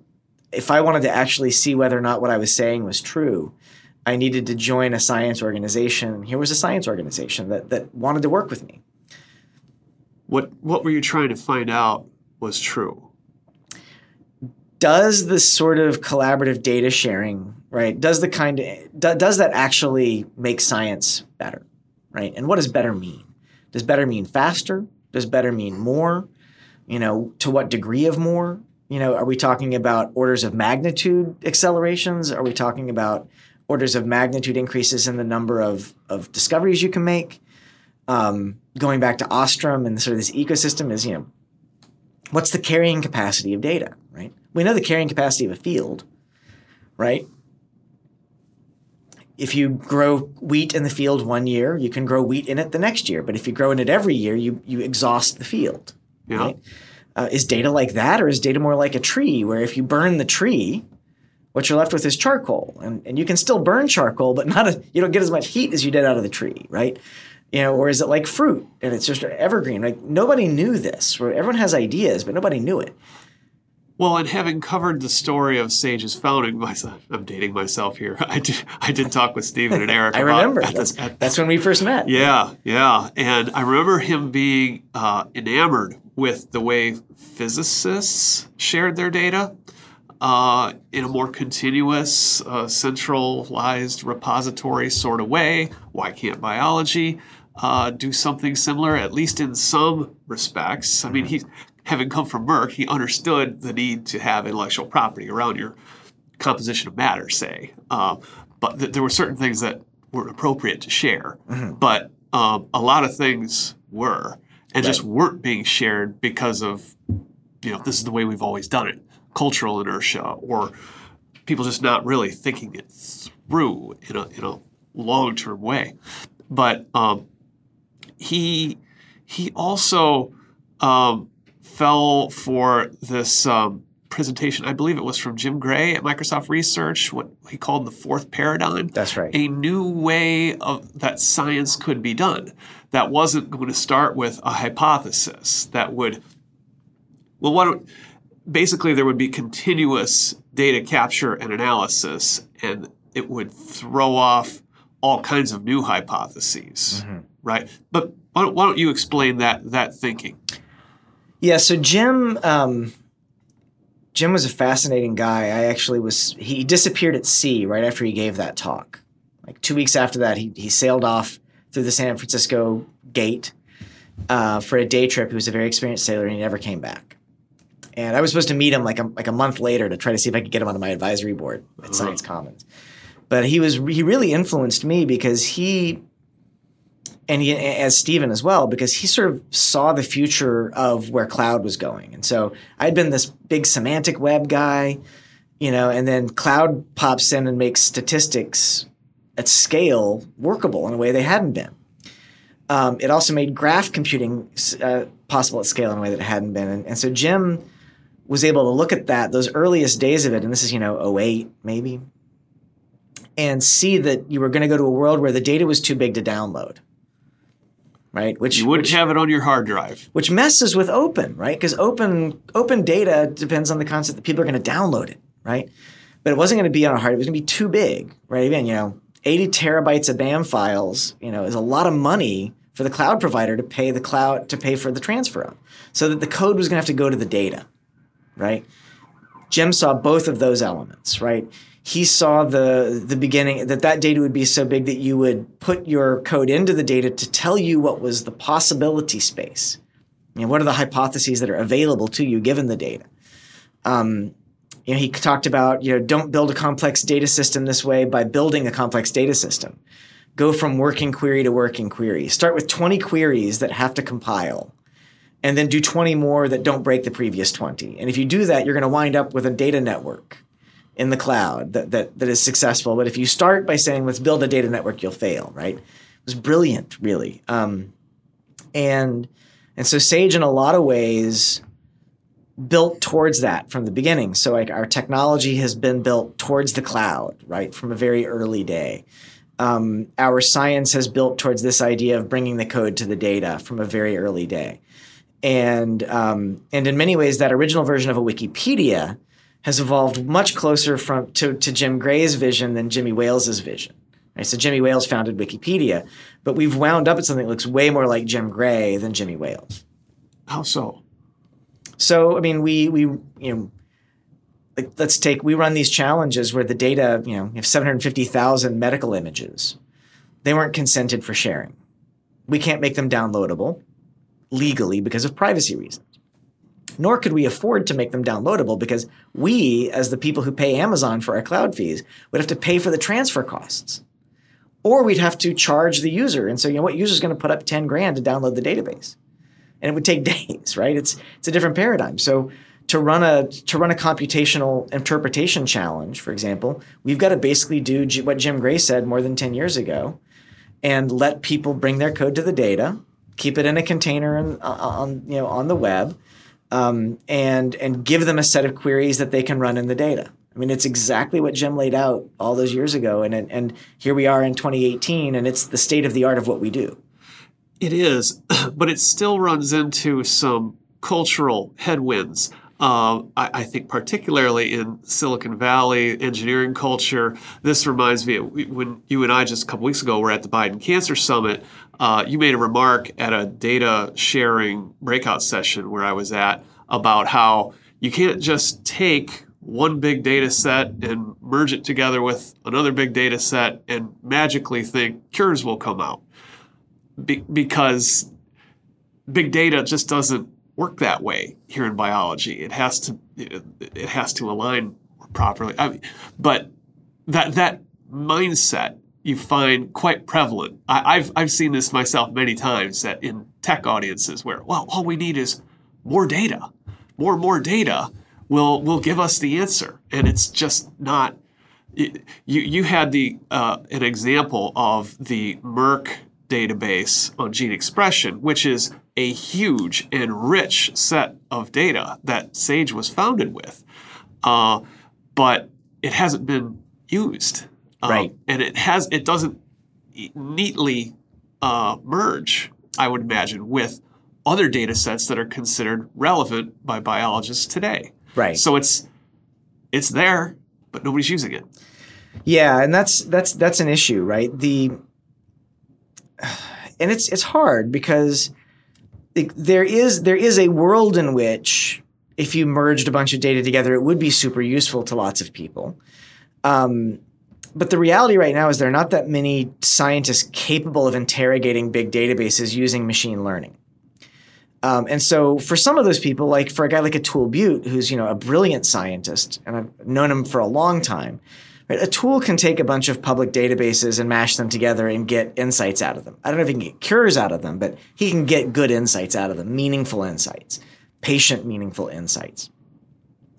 if I wanted to actually see whether or not what I was saying was true, I needed to join a science organization. Here was a science organization that that wanted to work with me. What what were you trying to find out was true? Does this sort of collaborative data sharing, right? Does the kind of, does that actually make science better, right? And what does better mean? Does better mean faster? Does better mean more? You know, to what degree of more? You know, are we talking about orders of magnitude accelerations? Are we talking about orders of magnitude increases in the number of, of discoveries you can make. Um, going back to Ostrom and sort of this ecosystem is, you know, what's the carrying capacity of data, right? We know the carrying capacity of a field, right? If you grow wheat in the field one year, you can grow wheat in it the next year. But if you grow in it every year, you you exhaust the field. Yeah. Right? Uh, is data like that, or is data more like a tree, where if you burn the tree, what you're left with is charcoal. And, and you can still burn charcoal, but not a, you don't get as much heat as you did out of the tree, right? You know, or is it like fruit and it's just evergreen? Like nobody knew this. Everyone has ideas, but nobody knew it. Well, and having covered the story of Sage's founding, myself, I'm dating myself here. I did, I did talk with Stephen and Eric. I remember. That's, the, at, that's when we first met. Yeah, yeah. And I remember him being uh, enamored with the way physicists shared their data uh, in a more continuous, uh, centralized repository sort of way. Why can't biology uh, do something similar, at least in some respects? I mean, mm-hmm. he, having come from Merck, he understood the need to have intellectual property around your composition of matter, say. Uh, but th- there were certain things that weren't appropriate to share. Mm-hmm. But um, a lot of things were, and right. just weren't being shared because of, you know, this is the way we've always done it cultural inertia or people just not really thinking it through in a, in a long term way. But um, he he also um, fell for this um, presentation. I believe it was from Jim Gray at Microsoft Research, what he called the fourth paradigm. That's right. A new way of that science could be done. That wasn't going to start with a hypothesis that would well, what basically there would be continuous data capture and analysis, and it would throw off all kinds of new hypotheses, mm-hmm. right? But why don't, why don't, you explain that that thinking? Yeah, so Jim. Um, Jim was a fascinating guy. I actually was. He disappeared at sea right after he gave that talk. Like two weeks after that, he he sailed off through the San Francisco Gate uh, for a day trip. He was a very experienced sailor, and he never came back and I was supposed to meet him like a, like a month later to try to see if I could get him onto my advisory board at uh-huh. Science Commons. But he was he really influenced me because he and he, as Stephen as well, because he sort of saw the future of where cloud was going. And so I'd been this big semantic web guy, you know, and then cloud pops in and makes statistics at scale workable in a way they hadn't been. Um, it also made graph computing uh, possible at scale in a way that it hadn't been. And, and so Jim was able to look at that, those earliest days of it, and this is, you know, 08 maybe, and see that you were going to go to a world where the data was too big to download. Right, which you wouldn't which, have it on your hard drive, which messes with open, right? Because open open data depends on the concept that people are going to download it, right? But it wasn't going to be on a hard; it was going to be too big, right? Again, you know, 80 terabytes of BAM files, you know, is a lot of money for the cloud provider to pay the cloud to pay for the transfer of, so that the code was going to have to go to the data right? Jim saw both of those elements, right? He saw the the beginning that that data would be so big that you would put your code into the data to tell you what was the possibility space. You know, what are the hypotheses that are available to you given the data? Um, you know, he talked about you know don't build a complex data system this way by building a complex data system. Go from working query to working query. Start with 20 queries that have to compile and then do 20 more that don't break the previous 20. And if you do that, you're going to wind up with a data network in the cloud that, that, that is successful. But if you start by saying, let's build a data network, you'll fail, right? It was brilliant, really. Um, and and so Sage, in a lot of ways, built towards that from the beginning. So like our technology has been built towards the cloud, right, from a very early day. Um, our science has built towards this idea of bringing the code to the data from a very early day. And um, and in many ways, that original version of a Wikipedia has evolved much closer from to, to Jim Gray's vision than Jimmy Wales's vision. Right? So Jimmy Wales founded Wikipedia, but we've wound up at something that looks way more like Jim Gray than Jimmy Wales. How so? So I mean, we we you know, like let's take we run these challenges where the data you know you have seven hundred fifty thousand medical images, they weren't consented for sharing. We can't make them downloadable legally because of privacy reasons. Nor could we afford to make them downloadable because we, as the people who pay Amazon for our cloud fees, would have to pay for the transfer costs. Or we'd have to charge the user. And so, you know what? User's going to put up 10 grand to download the database and it would take days, right? It's it's a different paradigm. So to run a to run a computational interpretation challenge, for example, we've got to basically do what Jim Gray said more than ten years ago, and let people bring their code to the data, keep it in a container and uh, on you know on the web, um, and and give them a set of queries that they can run in the data. I mean, it's exactly what Jim laid out all those years ago, and and here we are in 2018, and it's the state of the art of what we do. It is, but it still runs into some cultural headwinds. Uh, I, I, think particularly in Silicon Valley engineering culture, this reminds me of when you and I just a couple weeks ago were at the Biden Cancer Summit. Uh, you made a remark at a data sharing breakout session where I was at about how you can't just take one big data set and merge it together with another big data set and magically think cures will come out be, because big data just doesn't work that way here in biology. It has to it has to align properly. I mean, but that that mindset you find quite prevalent. I, have I've seen this myself many times that in tech audiences where well all we need is more data, more more data will will give us the answer, and it's just not. You you had the uh, an example of the Merck database on gene expression, which is a huge and rich set of data that SAGE was founded with. Uh, but it hasn't been used. Uh, right. And it has it doesn't neatly uh, merge, I would imagine, with other data sets that are considered relevant by biologists today. Right. So it's it's there, but nobody's using it. Yeah, and that's that's that's an issue, right? The and it's it's hard because there is there is a world in which if you merged a bunch of data together, it would be super useful to lots of people. Um, but the reality right now is there are not that many scientists capable of interrogating big databases using machine learning. Um, and so for some of those people, like for a guy like Atul Butte, who's you know a brilliant scientist, and I've known him for a long time, Right? Atul can take a bunch of public databases and mash them together and get insights out of them. I don't know if he can get cures out of them, but he can get good insights out of them, meaningful insights, patient meaningful insights.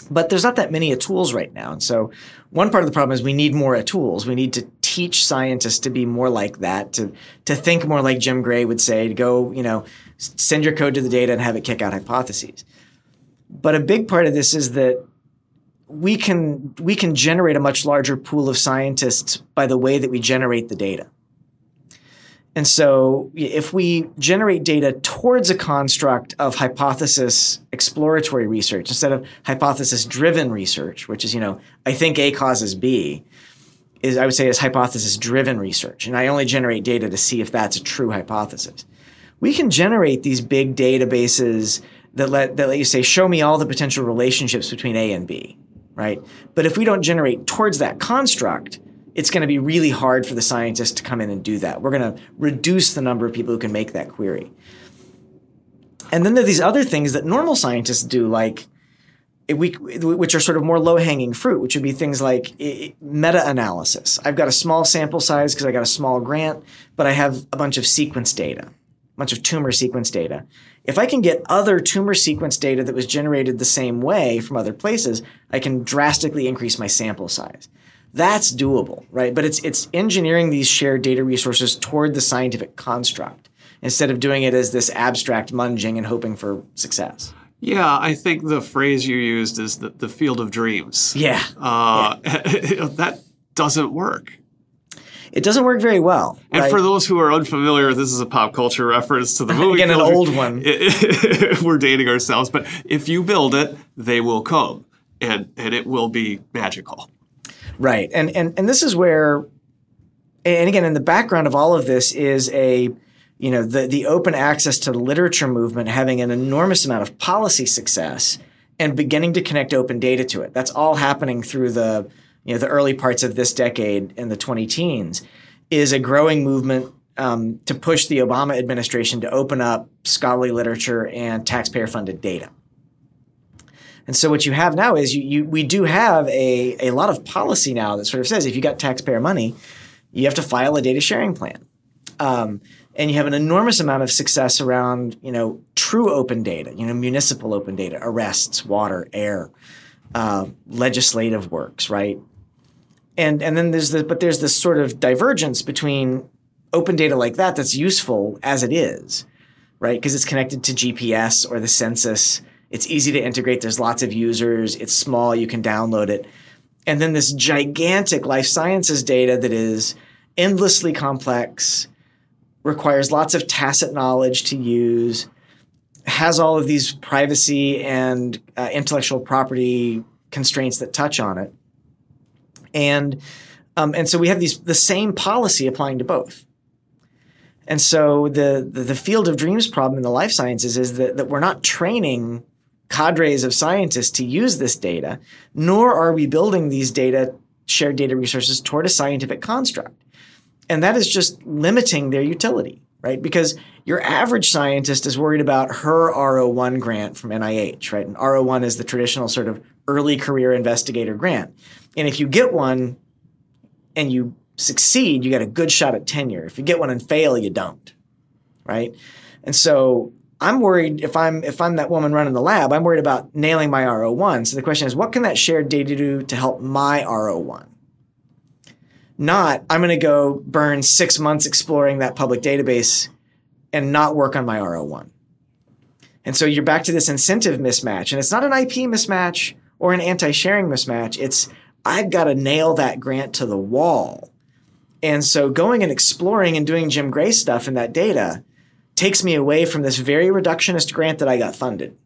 But there's not that many tools right now. And so one part of the problem is we need more tools. We need to teach scientists to be more like that, to, to think more like Jim Gray would say, to go, you know, send your code to the data and have it kick out hypotheses. But a big part of this is that we can we can generate a much larger pool of scientists by the way that we generate the data. And so if we generate data towards a construct of hypothesis exploratory research instead of hypothesis driven research, which is, you know, I think A causes B, is I would say is hypothesis driven research. And I only generate data to see if that's a true hypothesis. We can generate these big databases that let that let you say, show me all the potential relationships between A and B right? But if we don't generate towards that construct, it's going to be really hard for the scientist to come in and do that. We're going to reduce the number of people who can make that query. And then there are these other things that normal scientists do, like eh, which are sort of more low-hanging fruit, which would be things like eh, eh, meta-analysis. I've got a small sample size because I got a small grant, but I have a bunch of sequence data, a bunch of tumor sequence data. If I can get other tumor sequence data that was generated the same way from other places, I can drastically increase my sample size. That's doable, right? But it's it's engineering these shared data resources toward the scientific construct instead of doing it as this abstract munging and hoping for success. Yeah, I think the phrase you used is the, the field of dreams. Yeah. Uh, yeah. that doesn't work. It doesn't work very well. And right? for those who are unfamiliar, this is a pop culture reference to the movie. Again, an old one. We're dating ourselves, but if you build it, they will come, and and it will be magical. Right, and and and this is where, and again, in the background of all of this is a you know the the open access to the literature movement having an enormous amount of policy success and beginning to connect open data to it. That's all happening through the you know the early parts of this decade in the 20 teens is a growing movement um, to push the Obama administration to open up scholarly literature and taxpayer funded data. And so what you have now is you, you we do have a, a lot of policy now that sort of says if you got taxpayer money, you have to file a data sharing plan. Um, and you have an enormous amount of success around you know true open data you know municipal open data arrests water air uh, legislative works right? And and then there's the but there's this sort of divergence between open data like that that's useful as it is right? Because it's connected to gps or the census it's easy to integrate. There's lots of users. It's small. You can download it. And then this gigantic life sciences data that is endlessly complex requires lots of tacit knowledge to use, has all of these privacy and uh, intellectual property constraints that touch on it, and um, and so we have these the same policy applying to both. And so the, the, the field of dreams problem in the life sciences is that, that we're not training cadres of scientists to use this data, nor are we building these data shared data resources toward a scientific construct. And that is just limiting their utility, right? Because your average scientist is worried about her R01 grant from NIH, right? And R01 is the traditional sort of early career investigator grant. And if you get one and you succeed, you get a good shot at tenure. If you get one and fail, you don't, right? And so I'm worried if I'm if I'm that woman running the lab, I'm worried about nailing my R01. So the question is, what can that shared data do to help my R01? Not, I'm going to go burn six months exploring that public database and not work on my R01. And so you're back to this incentive mismatch. And it's not an IP mismatch or an anti sharing mismatch. It's, I've got to nail that grant to the wall. And so going and exploring and doing Jim Gray stuff in that data takes me away from this very reductionist grant that I got funded.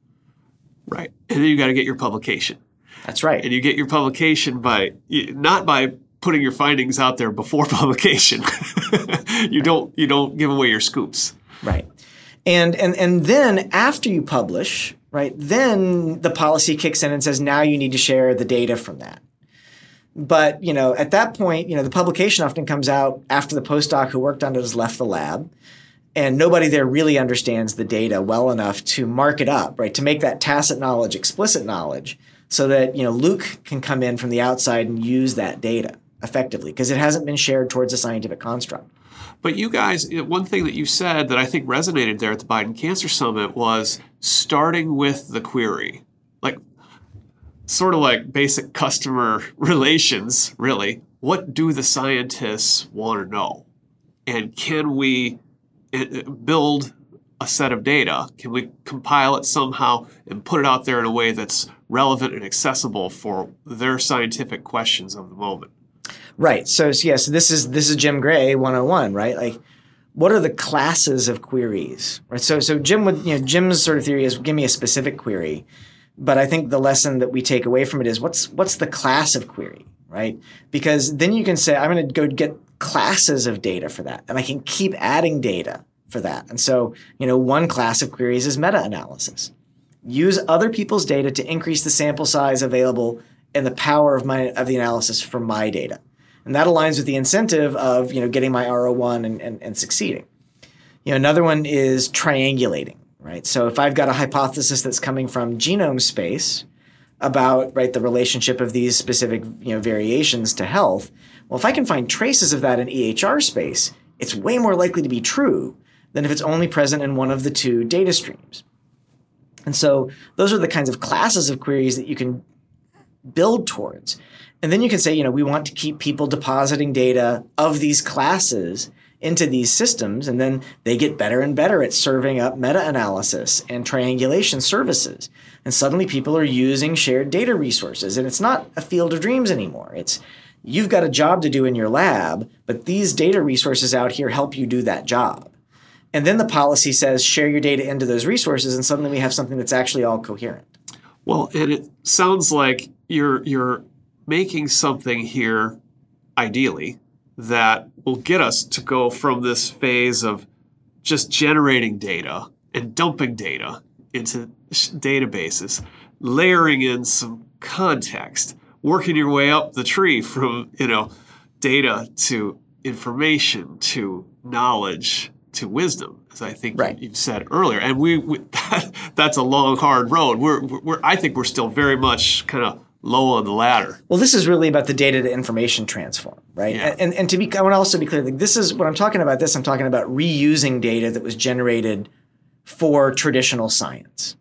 Right. And then you got to get your publication. That's right. And you get your publication by not by putting your findings out there before publication. you don't you don't give away your scoops. Right. And and and then after you publish, right, then the policy kicks in and says now you need to share the data from that. But, you know, at that point, you know, the publication often comes out after the postdoc who worked on it has left the lab and nobody there really understands the data well enough to mark it up, right? To make that tacit knowledge explicit knowledge so that, you know, Luke can come in from the outside and use that data effectively because it hasn't been shared towards a scientific construct. But you guys, one thing that you said that I think resonated there at the Biden Cancer Summit was starting with the query. Like, sort of like basic customer relations, really. What do the scientists want to know? And can we eh, build a set of data? Can we compile it somehow and put it out there in a way that's relevant and accessible for their scientific questions of the moment? Right. So so this is this is Jim Gray 101, right? Like what are the classes of queries? Right. So so Jim would you know Jim's sort of theory is give me a specific query. But I think the lesson that we take away from it is what's what's the class of query, right? Because then you can say I'm going to go get classes of data for that, and I can keep adding data for that. And so, you know, one class of queries is meta-analysis. Use other people's data to increase the sample size available and the power of my of the analysis for my data. And that aligns with the incentive of you know getting my R01 and, and, and succeeding. You know, another one is triangulating, right? So if I've got a hypothesis that's coming from genome space about right the relationship of these specific you know variations to health, well, if I can find traces of that in EHR space, it's way more likely to be true than if it's only present in one of the two data streams. And so those are the kinds of classes of queries that you can build towards. And then you can say, you know, we want to keep people depositing data of these classes into these systems, and then they get better and better at serving up meta analysis and triangulation services. And suddenly people are using shared data resources, and it's not a field of dreams anymore. It's you've got a job to do in your lab, but these data resources out here help you do that job. And then the policy says share your data into those resources, and suddenly we have something that's actually all coherent. Well, and it sounds like you're you're making something here, ideally, that will get us to go from this phase of just generating data and dumping data into databases, layering in some context, working your way up the tree from you know data to information to knowledge to wisdom, as I think right. you've said earlier. And we, we that, that's a long, hard road. We're, we're I think we're still very much kind of low on the ladder. Well, this is really about the data to information transform, right? Yeah. And, and to be, I want to also be clear, like this is what I'm talking about. This I'm talking about reusing data that was generated for traditional science,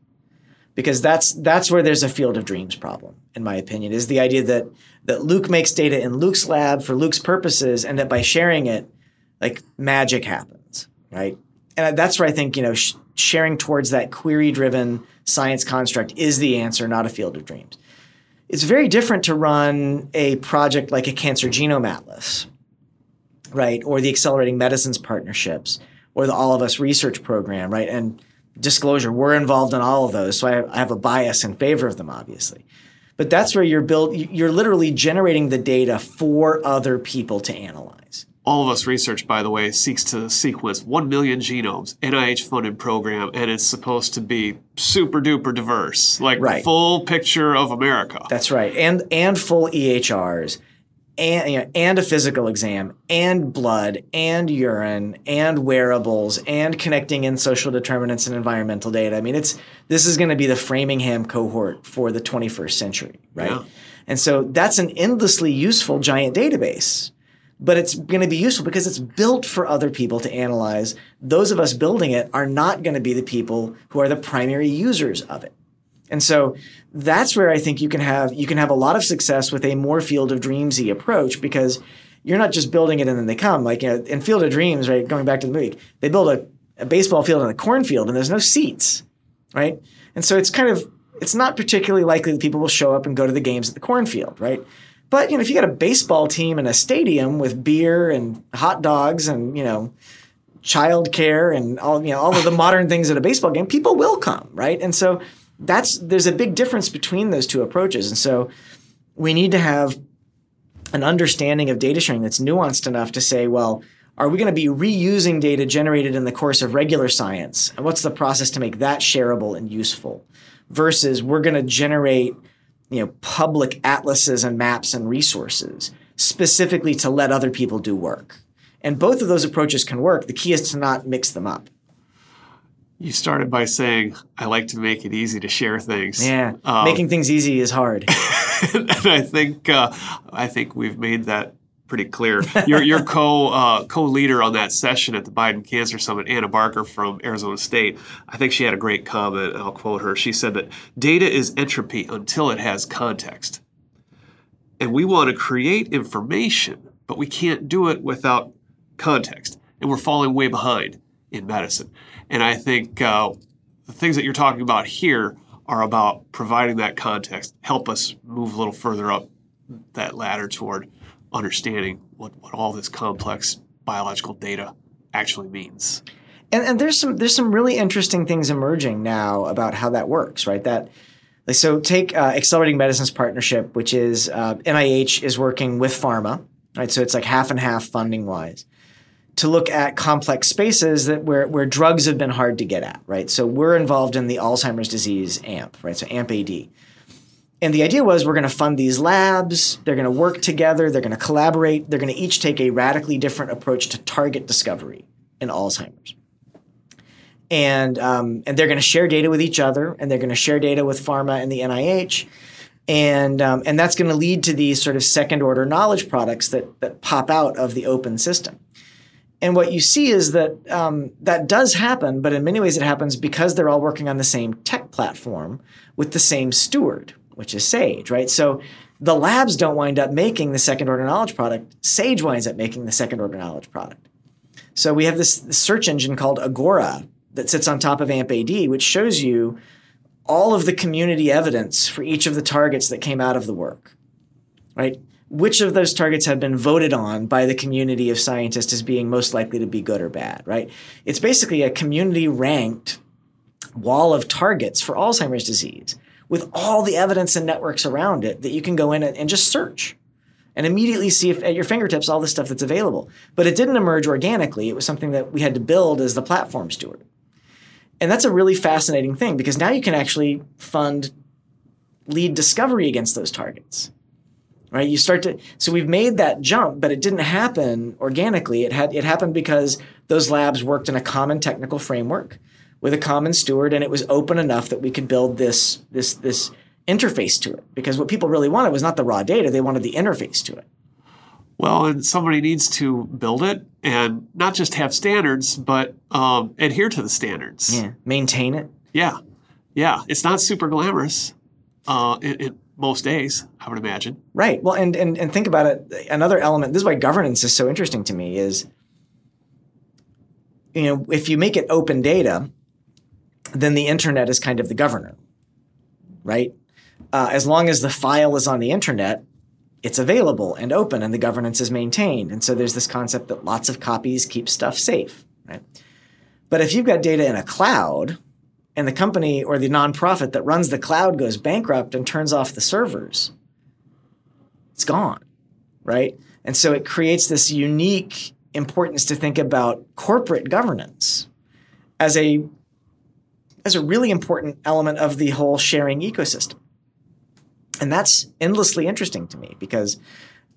because that's that's where there's a field of dreams problem, in my opinion, is the idea that that Luke makes data in Luke's lab for Luke's purposes, and that by sharing it, like magic happens, right? And that's where I think you know sh- sharing towards that query-driven science construct is the answer, not a field of dreams. It's very different to run a project like a Cancer Genome Atlas, right? Or the Accelerating Medicines Partnerships, or the All of Us Research Program, right? And disclosure, we're involved in all of those, so I, I have a bias in favor of them, obviously. But that's where you're build, you're literally generating the data for other people to analyze. All of Us Research, by the way, seeks to sequence 1 million genomes, NIH funded program, and it's supposed to be super duper diverse, like Right. full picture of America. That's right, and and full EHRs, and you know, and a physical exam, and blood, and urine, and wearables, and connecting in social determinants and environmental data. I mean, it's this is going to be the Framingham cohort for the 21st century, right? Yeah. And so that's an endlessly useful giant database. But it's going to be useful because it's built for other people to analyze. Those of us building it are not going to be the people who are the primary users of it. And so that's where I think you can have you can have a lot of success with a more field of dreamsy approach because you're not just building it and then they come. Like you know, in Field of Dreams, right? Going back to the movie, they build a, a baseball field in a cornfield and there's no seats, right? And so it's kind of it's not particularly likely that people will show up and go to the games at the cornfield, right? But you know, if you got a baseball team in a stadium with beer and hot dogs and you know childcare and all you know all of the modern things at a baseball game, people will come, right? And so that's there's a big difference between those two approaches. And so we need to have an understanding of data sharing that's nuanced enough to say, well, are we going to be reusing data generated in the course of regular science? And what's the process to make that shareable and useful? Versus we're going to generate, you know, public atlases and maps and resources specifically to let other people do work. And both of those approaches can work. The key is to not mix them up. You started by saying, I like to make it easy to share things. Yeah, Um, making things easy is hard. and I think uh, I think we've made that pretty clear. Your your co uh, co leader on that session at the Biden Cancer Summit, Anna Barker from Arizona State. I think she had a great comment. I'll quote her. She said that data is entropy until it has context, and we want to create information, but we can't do it without context, and we're falling way behind in medicine. And I think uh, the things that you're talking about here are about providing that context, help us move a little further up that ladder toward understanding what, what all this complex biological data actually means. and, and there's some there's some really interesting things emerging now about how that works, right? That so take uh, Accelerating Medicines Partnership, which is uh, NIH is working with pharma, right? So it's like half and half funding wise to look at complex spaces that where where drugs have been hard to get at, right? So we're involved in the Alzheimer's disease AMP, right? So AMP AD. And the idea was we're going to fund these labs, they're going to work together, they're going to collaborate, they're going to each take a radically different approach to target discovery in Alzheimer's. And, um, and they're going to share data with each other, and they're going to share data with pharma and the NIH. And, um, and that's going to lead to these sort of second order knowledge products that, that pop out of the open system. And what you see is that um, that does happen, but in many ways it happens because they're all working on the same tech platform with the same steward, which is Sage, right? So the labs don't wind up making the second order knowledge product. Sage winds up making the second order knowledge product. So we have this, this search engine called Agora that sits on top of AMP-AD, which shows you all of the community evidence for each of the targets that came out of the work, right? Which of those targets have been voted on by the community of scientists as being most likely to be good or bad, right? It's basically a community ranked wall of targets for Alzheimer's disease with all the evidence and networks around it that you can go in and, just search and immediately see if, at your fingertips all the stuff that's available. But it didn't emerge organically. It was something that we had to build as the platform steward. And that's a really fascinating thing because now you can actually fund lead discovery against those targets. Right? You start to so we've made that jump, but it didn't happen organically. It had it happened because those labs worked in a common technical framework with a common steward and it was open enough that we could build this this this interface to it. Because what people really wanted was not the raw data, they wanted the interface to it. Well, and somebody needs to build it and not just have standards, but um, adhere to the standards. Yeah, maintain it. Yeah, yeah. It's not super glamorous uh, in, in most days, I would imagine. Right. Well, and, and and think about it. Another element. This is why governance is so interesting to me. Is you know if you make it open data, then the internet is kind of the governor, right? Uh, as long as the file is on the internet, it's available and open and the governance is maintained. And so there's this concept that lots of copies keep stuff safe, right? But if you've got data in a cloud and the company or the nonprofit that runs the cloud goes bankrupt and turns off the servers, it's gone, right? And so it creates this unique importance to think about corporate governance as a as a really important element of the whole sharing ecosystem. And that's endlessly interesting to me because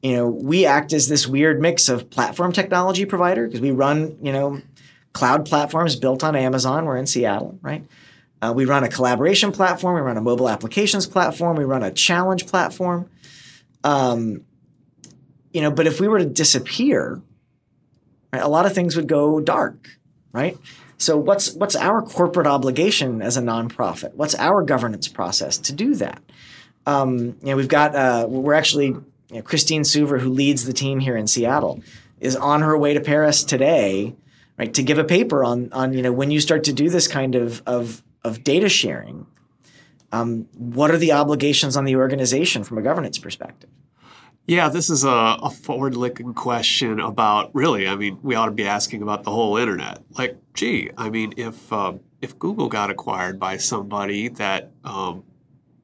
you know, we act as this weird mix of platform technology provider because we run, you know, cloud platforms built on Amazon. We're in Seattle, right? Uh, we run a collaboration platform. We run a mobile applications platform. We run a challenge platform. Um, you know, but if we were to disappear, right, a lot of things would go dark, right? So what's what's our corporate obligation as a nonprofit? What's our governance process to do that? um, you know, we've got uh, we're actually you know, Christine Suver, who leads the team here in Seattle, is on her way to Paris today, right, to give a paper on on you know when you start to do this kind of of of data sharing, um, what are the obligations on the organization from a governance perspective? Yeah, this is a, a forward looking question about really, I mean, we ought to be asking about the whole internet. Like, gee, I mean, if, uh, if Google got acquired by somebody that um,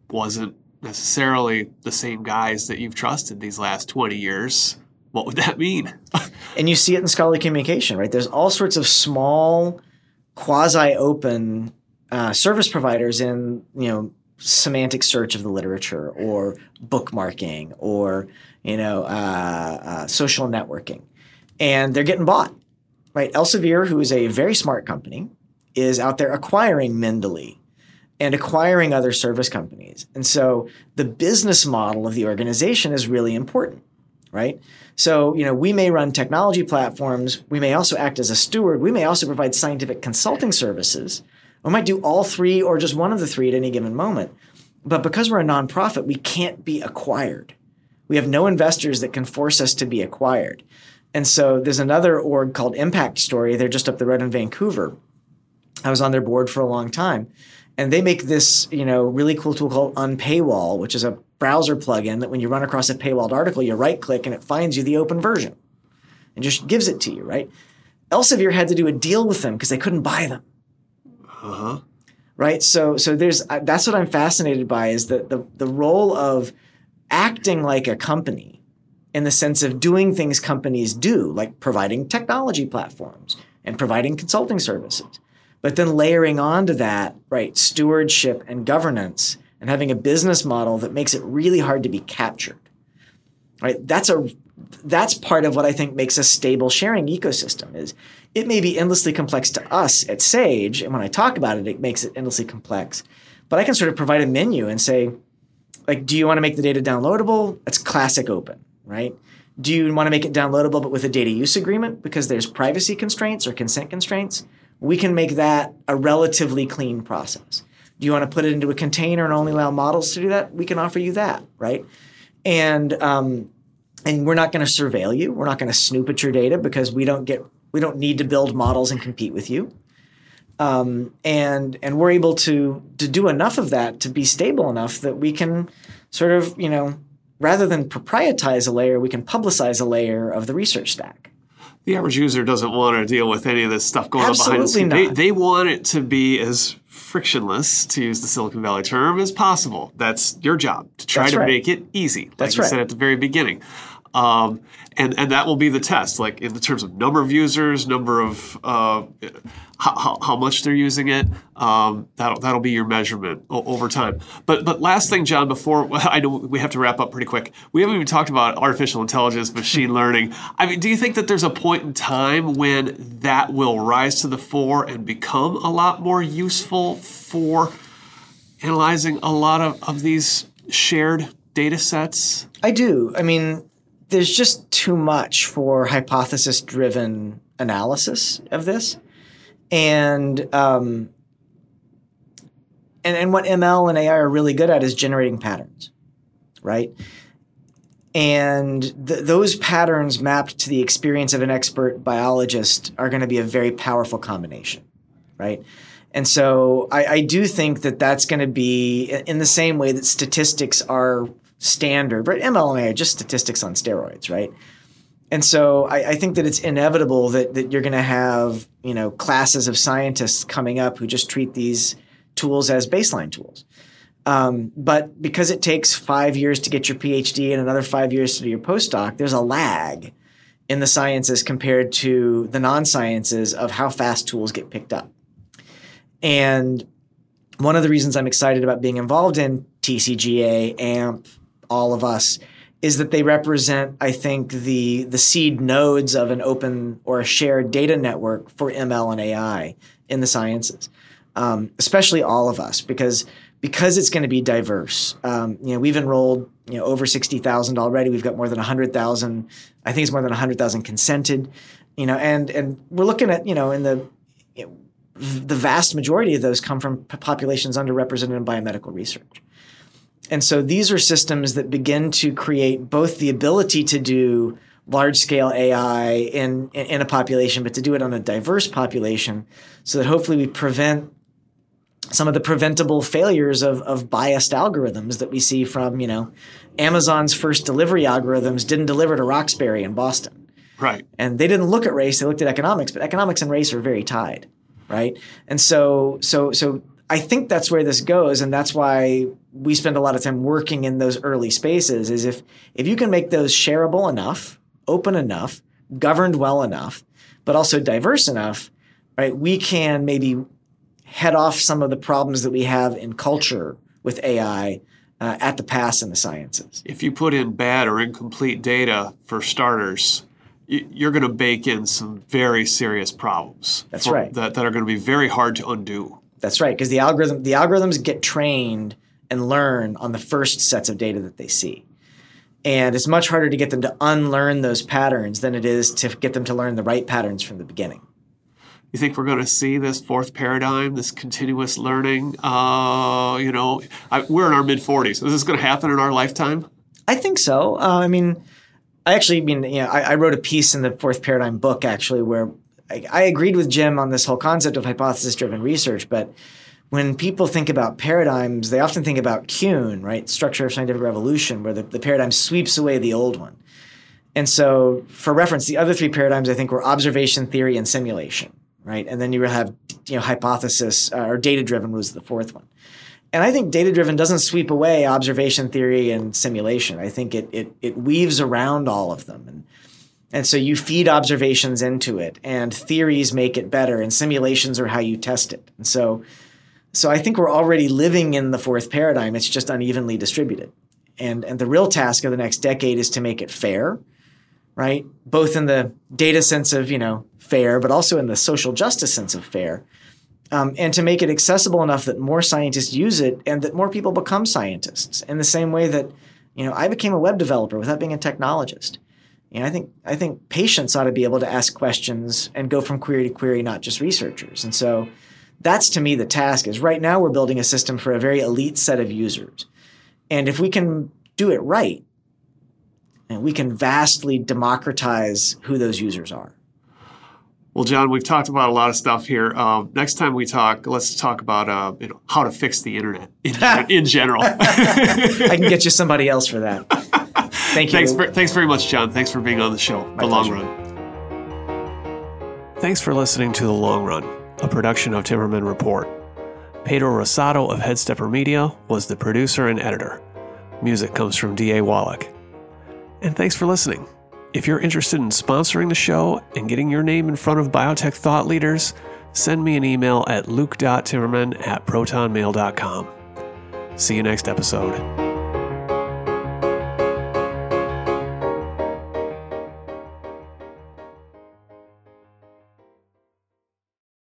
wasn't necessarily the same guys that you've trusted these last 20 years, what would that mean? and you see it in scholarly communication, right? There's all sorts of small, quasi open uh, service providers in, you know, semantic search of the literature or bookmarking or, you know, uh, uh, social networking. And they're getting bought, right? Elsevier, who is a very smart company, is out there acquiring Mendeley and acquiring other service companies. And so the business model of the organization is really important, right? So, you know, we may run technology platforms, we may also act as a steward, we may also provide scientific consulting services. We might do all three or just one of the three at any given moment. But because we're a nonprofit, we can't be acquired. We have no investors that can force us to be acquired. And so there's another org called Impact Story. They're just up the road in Vancouver. I was on their board for a long time and they make this you know really cool tool called unpaywall which is a browser plugin that when you run across a paywalled article you right click and it finds you the open version and just gives it to you right elsevier had to do a deal with them because they couldn't buy them uh-huh. right so so there's uh, that's what i'm fascinated by is the, the the role of acting like a company in the sense of doing things companies do like providing technology platforms and providing consulting services but then layering onto that, right, stewardship and governance and having a business model that makes it really hard to be captured. Right? That's a that's part of what I think makes a stable sharing ecosystem is it may be endlessly complex to us at Sage, and when I talk about it, it makes it endlessly complex. But I can sort of provide a menu and say, like, do you want to make the data downloadable? That's classic open, right? Do you want to make it downloadable but with a data use agreement because there's privacy constraints or consent constraints? we can make that a relatively clean process. Do you want to put it into a container and only allow models to do that? We can offer you that, right? And um, and we're not going to surveil you. We're not going to snoop at your data because we don't get we don't need to build models and compete with you. Um, and and we're able to to do enough of that to be stable enough that we can sort of you know rather than proprietize a layer, we can publicize a layer of the research stack. The average user doesn't want to deal with any of this stuff going Absolutely on behind the scenes. not. They, they want it to be as frictionless, to use the Silicon Valley term, as possible. That's your job to try That's to right. make it easy, like That's you right. said at the very beginning. Um, and and that will be the test, like in terms of number of users, number of uh, how, how, how much they're using it. Um, that'll that'll be your measurement o- over time. But but last thing, John, before I know we have to wrap up pretty quick. We haven't even talked about artificial intelligence, machine learning. I mean, do you think that there's a point in time when that will rise to the fore and become a lot more useful for analyzing a lot of, of these shared data sets? I do. I mean, there's just too much for hypothesis driven analysis of this. And, um, and, and what ML and AI are really good at is generating patterns, right? And th- those patterns mapped to the experience of an expert biologist are going to be a very powerful combination, right? And so I, I do think that that's going to be in the same way that statistics are standard, right? ML and AI are just statistics on steroids, right? And so I, I think that it's inevitable that that you're going to have you know classes of scientists coming up who just treat these tools as baseline tools. Um, but because it takes five years to get your PhD and another five years to do your postdoc, there's a lag in the sciences compared to the non-sciences of how fast tools get picked up. And one of the reasons I'm excited about being involved in TCGA, AMP, all of us, is that they represent, I think, the the seed nodes of an open or a shared data network for ML and AI in the sciences, um, especially all of us, because because it's going to be diverse. Um, you know, we've enrolled you know over sixty thousand already. We've got more than hundred thousand. I think it's more than hundred thousand consented. You know, and and we're looking at you know in the you know, the vast majority of those come from populations underrepresented in biomedical research. And so these are systems that begin to create both the ability to do large scale AI in, in, in a population, but to do it on a diverse population so that hopefully we prevent some of the preventable failures of, of biased algorithms that we see from, you know, Amazon's first delivery algorithms didn't deliver to Roxbury in Boston. Right. And they didn't look at race, they looked at economics, but economics and race are very tied, right? And so so so I think that's where this goes, and that's why we spend a lot of time working in those early spaces. Is if if you can make those shareable enough, open enough, governed well enough, but also diverse enough, right? We can maybe head off some of the problems that we have in culture with AI uh, at the pass in the sciences. If you put in bad or incomplete data for starters, you're going to bake in some very serious problems. That's for- right. That, that are going to be very hard to undo. That's right, because the algorithm the algorithms get trained and learn on the first sets of data that they see. And it's much harder to get them to unlearn those patterns than it is to get them to learn the right patterns from the beginning. You think we're going to see this fourth paradigm, this continuous learning? Uh, you know, I, we're in our mid 40s. Is this going to happen in our lifetime? I think so. Uh, I mean, I actually mean, you know, I, I wrote a piece in the fourth paradigm book actually where I, I agreed with Jim on this whole concept of hypothesis driven research, but when people think about paradigms, they often think about Kuhn, right? Structure of scientific revolution, where the, the paradigm sweeps away the old one. And so, for reference, the other three paradigms I think were observation theory and simulation, right? And then you have you know hypothesis uh, or data driven was the fourth one. And I think data driven doesn't sweep away observation theory and simulation. I think it it it weaves around all of them and and so you feed observations into it and theories make it better and simulations are how you test it. And so so I think we're already living in the fourth paradigm. It's just unevenly distributed. And and the real task of the next decade is to make it fair, right? Both in the data sense of, you know, fair, but also in the social justice sense of fair um, and to make it accessible enough that more scientists use it and that more people become scientists in the same way that you know I became a web developer without being a technologist. You know, I think I think patients ought to be able to ask questions and go from query to query, not just researchers. And so That's to me the task is right now we're building a system for a very elite set of users. And if we can do it right, and we can vastly democratize who those users are. Well, John, we've talked about a lot of stuff here. Um, next time we talk, let's talk about uh, you know how to fix the internet in, in general. I can get you somebody else for that. Thank you. Thanks, for, thanks very much, John. Thanks for being on the show. My the Long. Run. Thanks for listening to The Long Run, a production of Timmerman Report. Pedro Rosado of Headstepper Media was the producer and editor. Music comes from D.A. Wallach. And thanks for listening. If you're interested in sponsoring the show and getting your name in front of biotech thought leaders, send me an email at luke.timmerman at protonmail.com. See you next episode.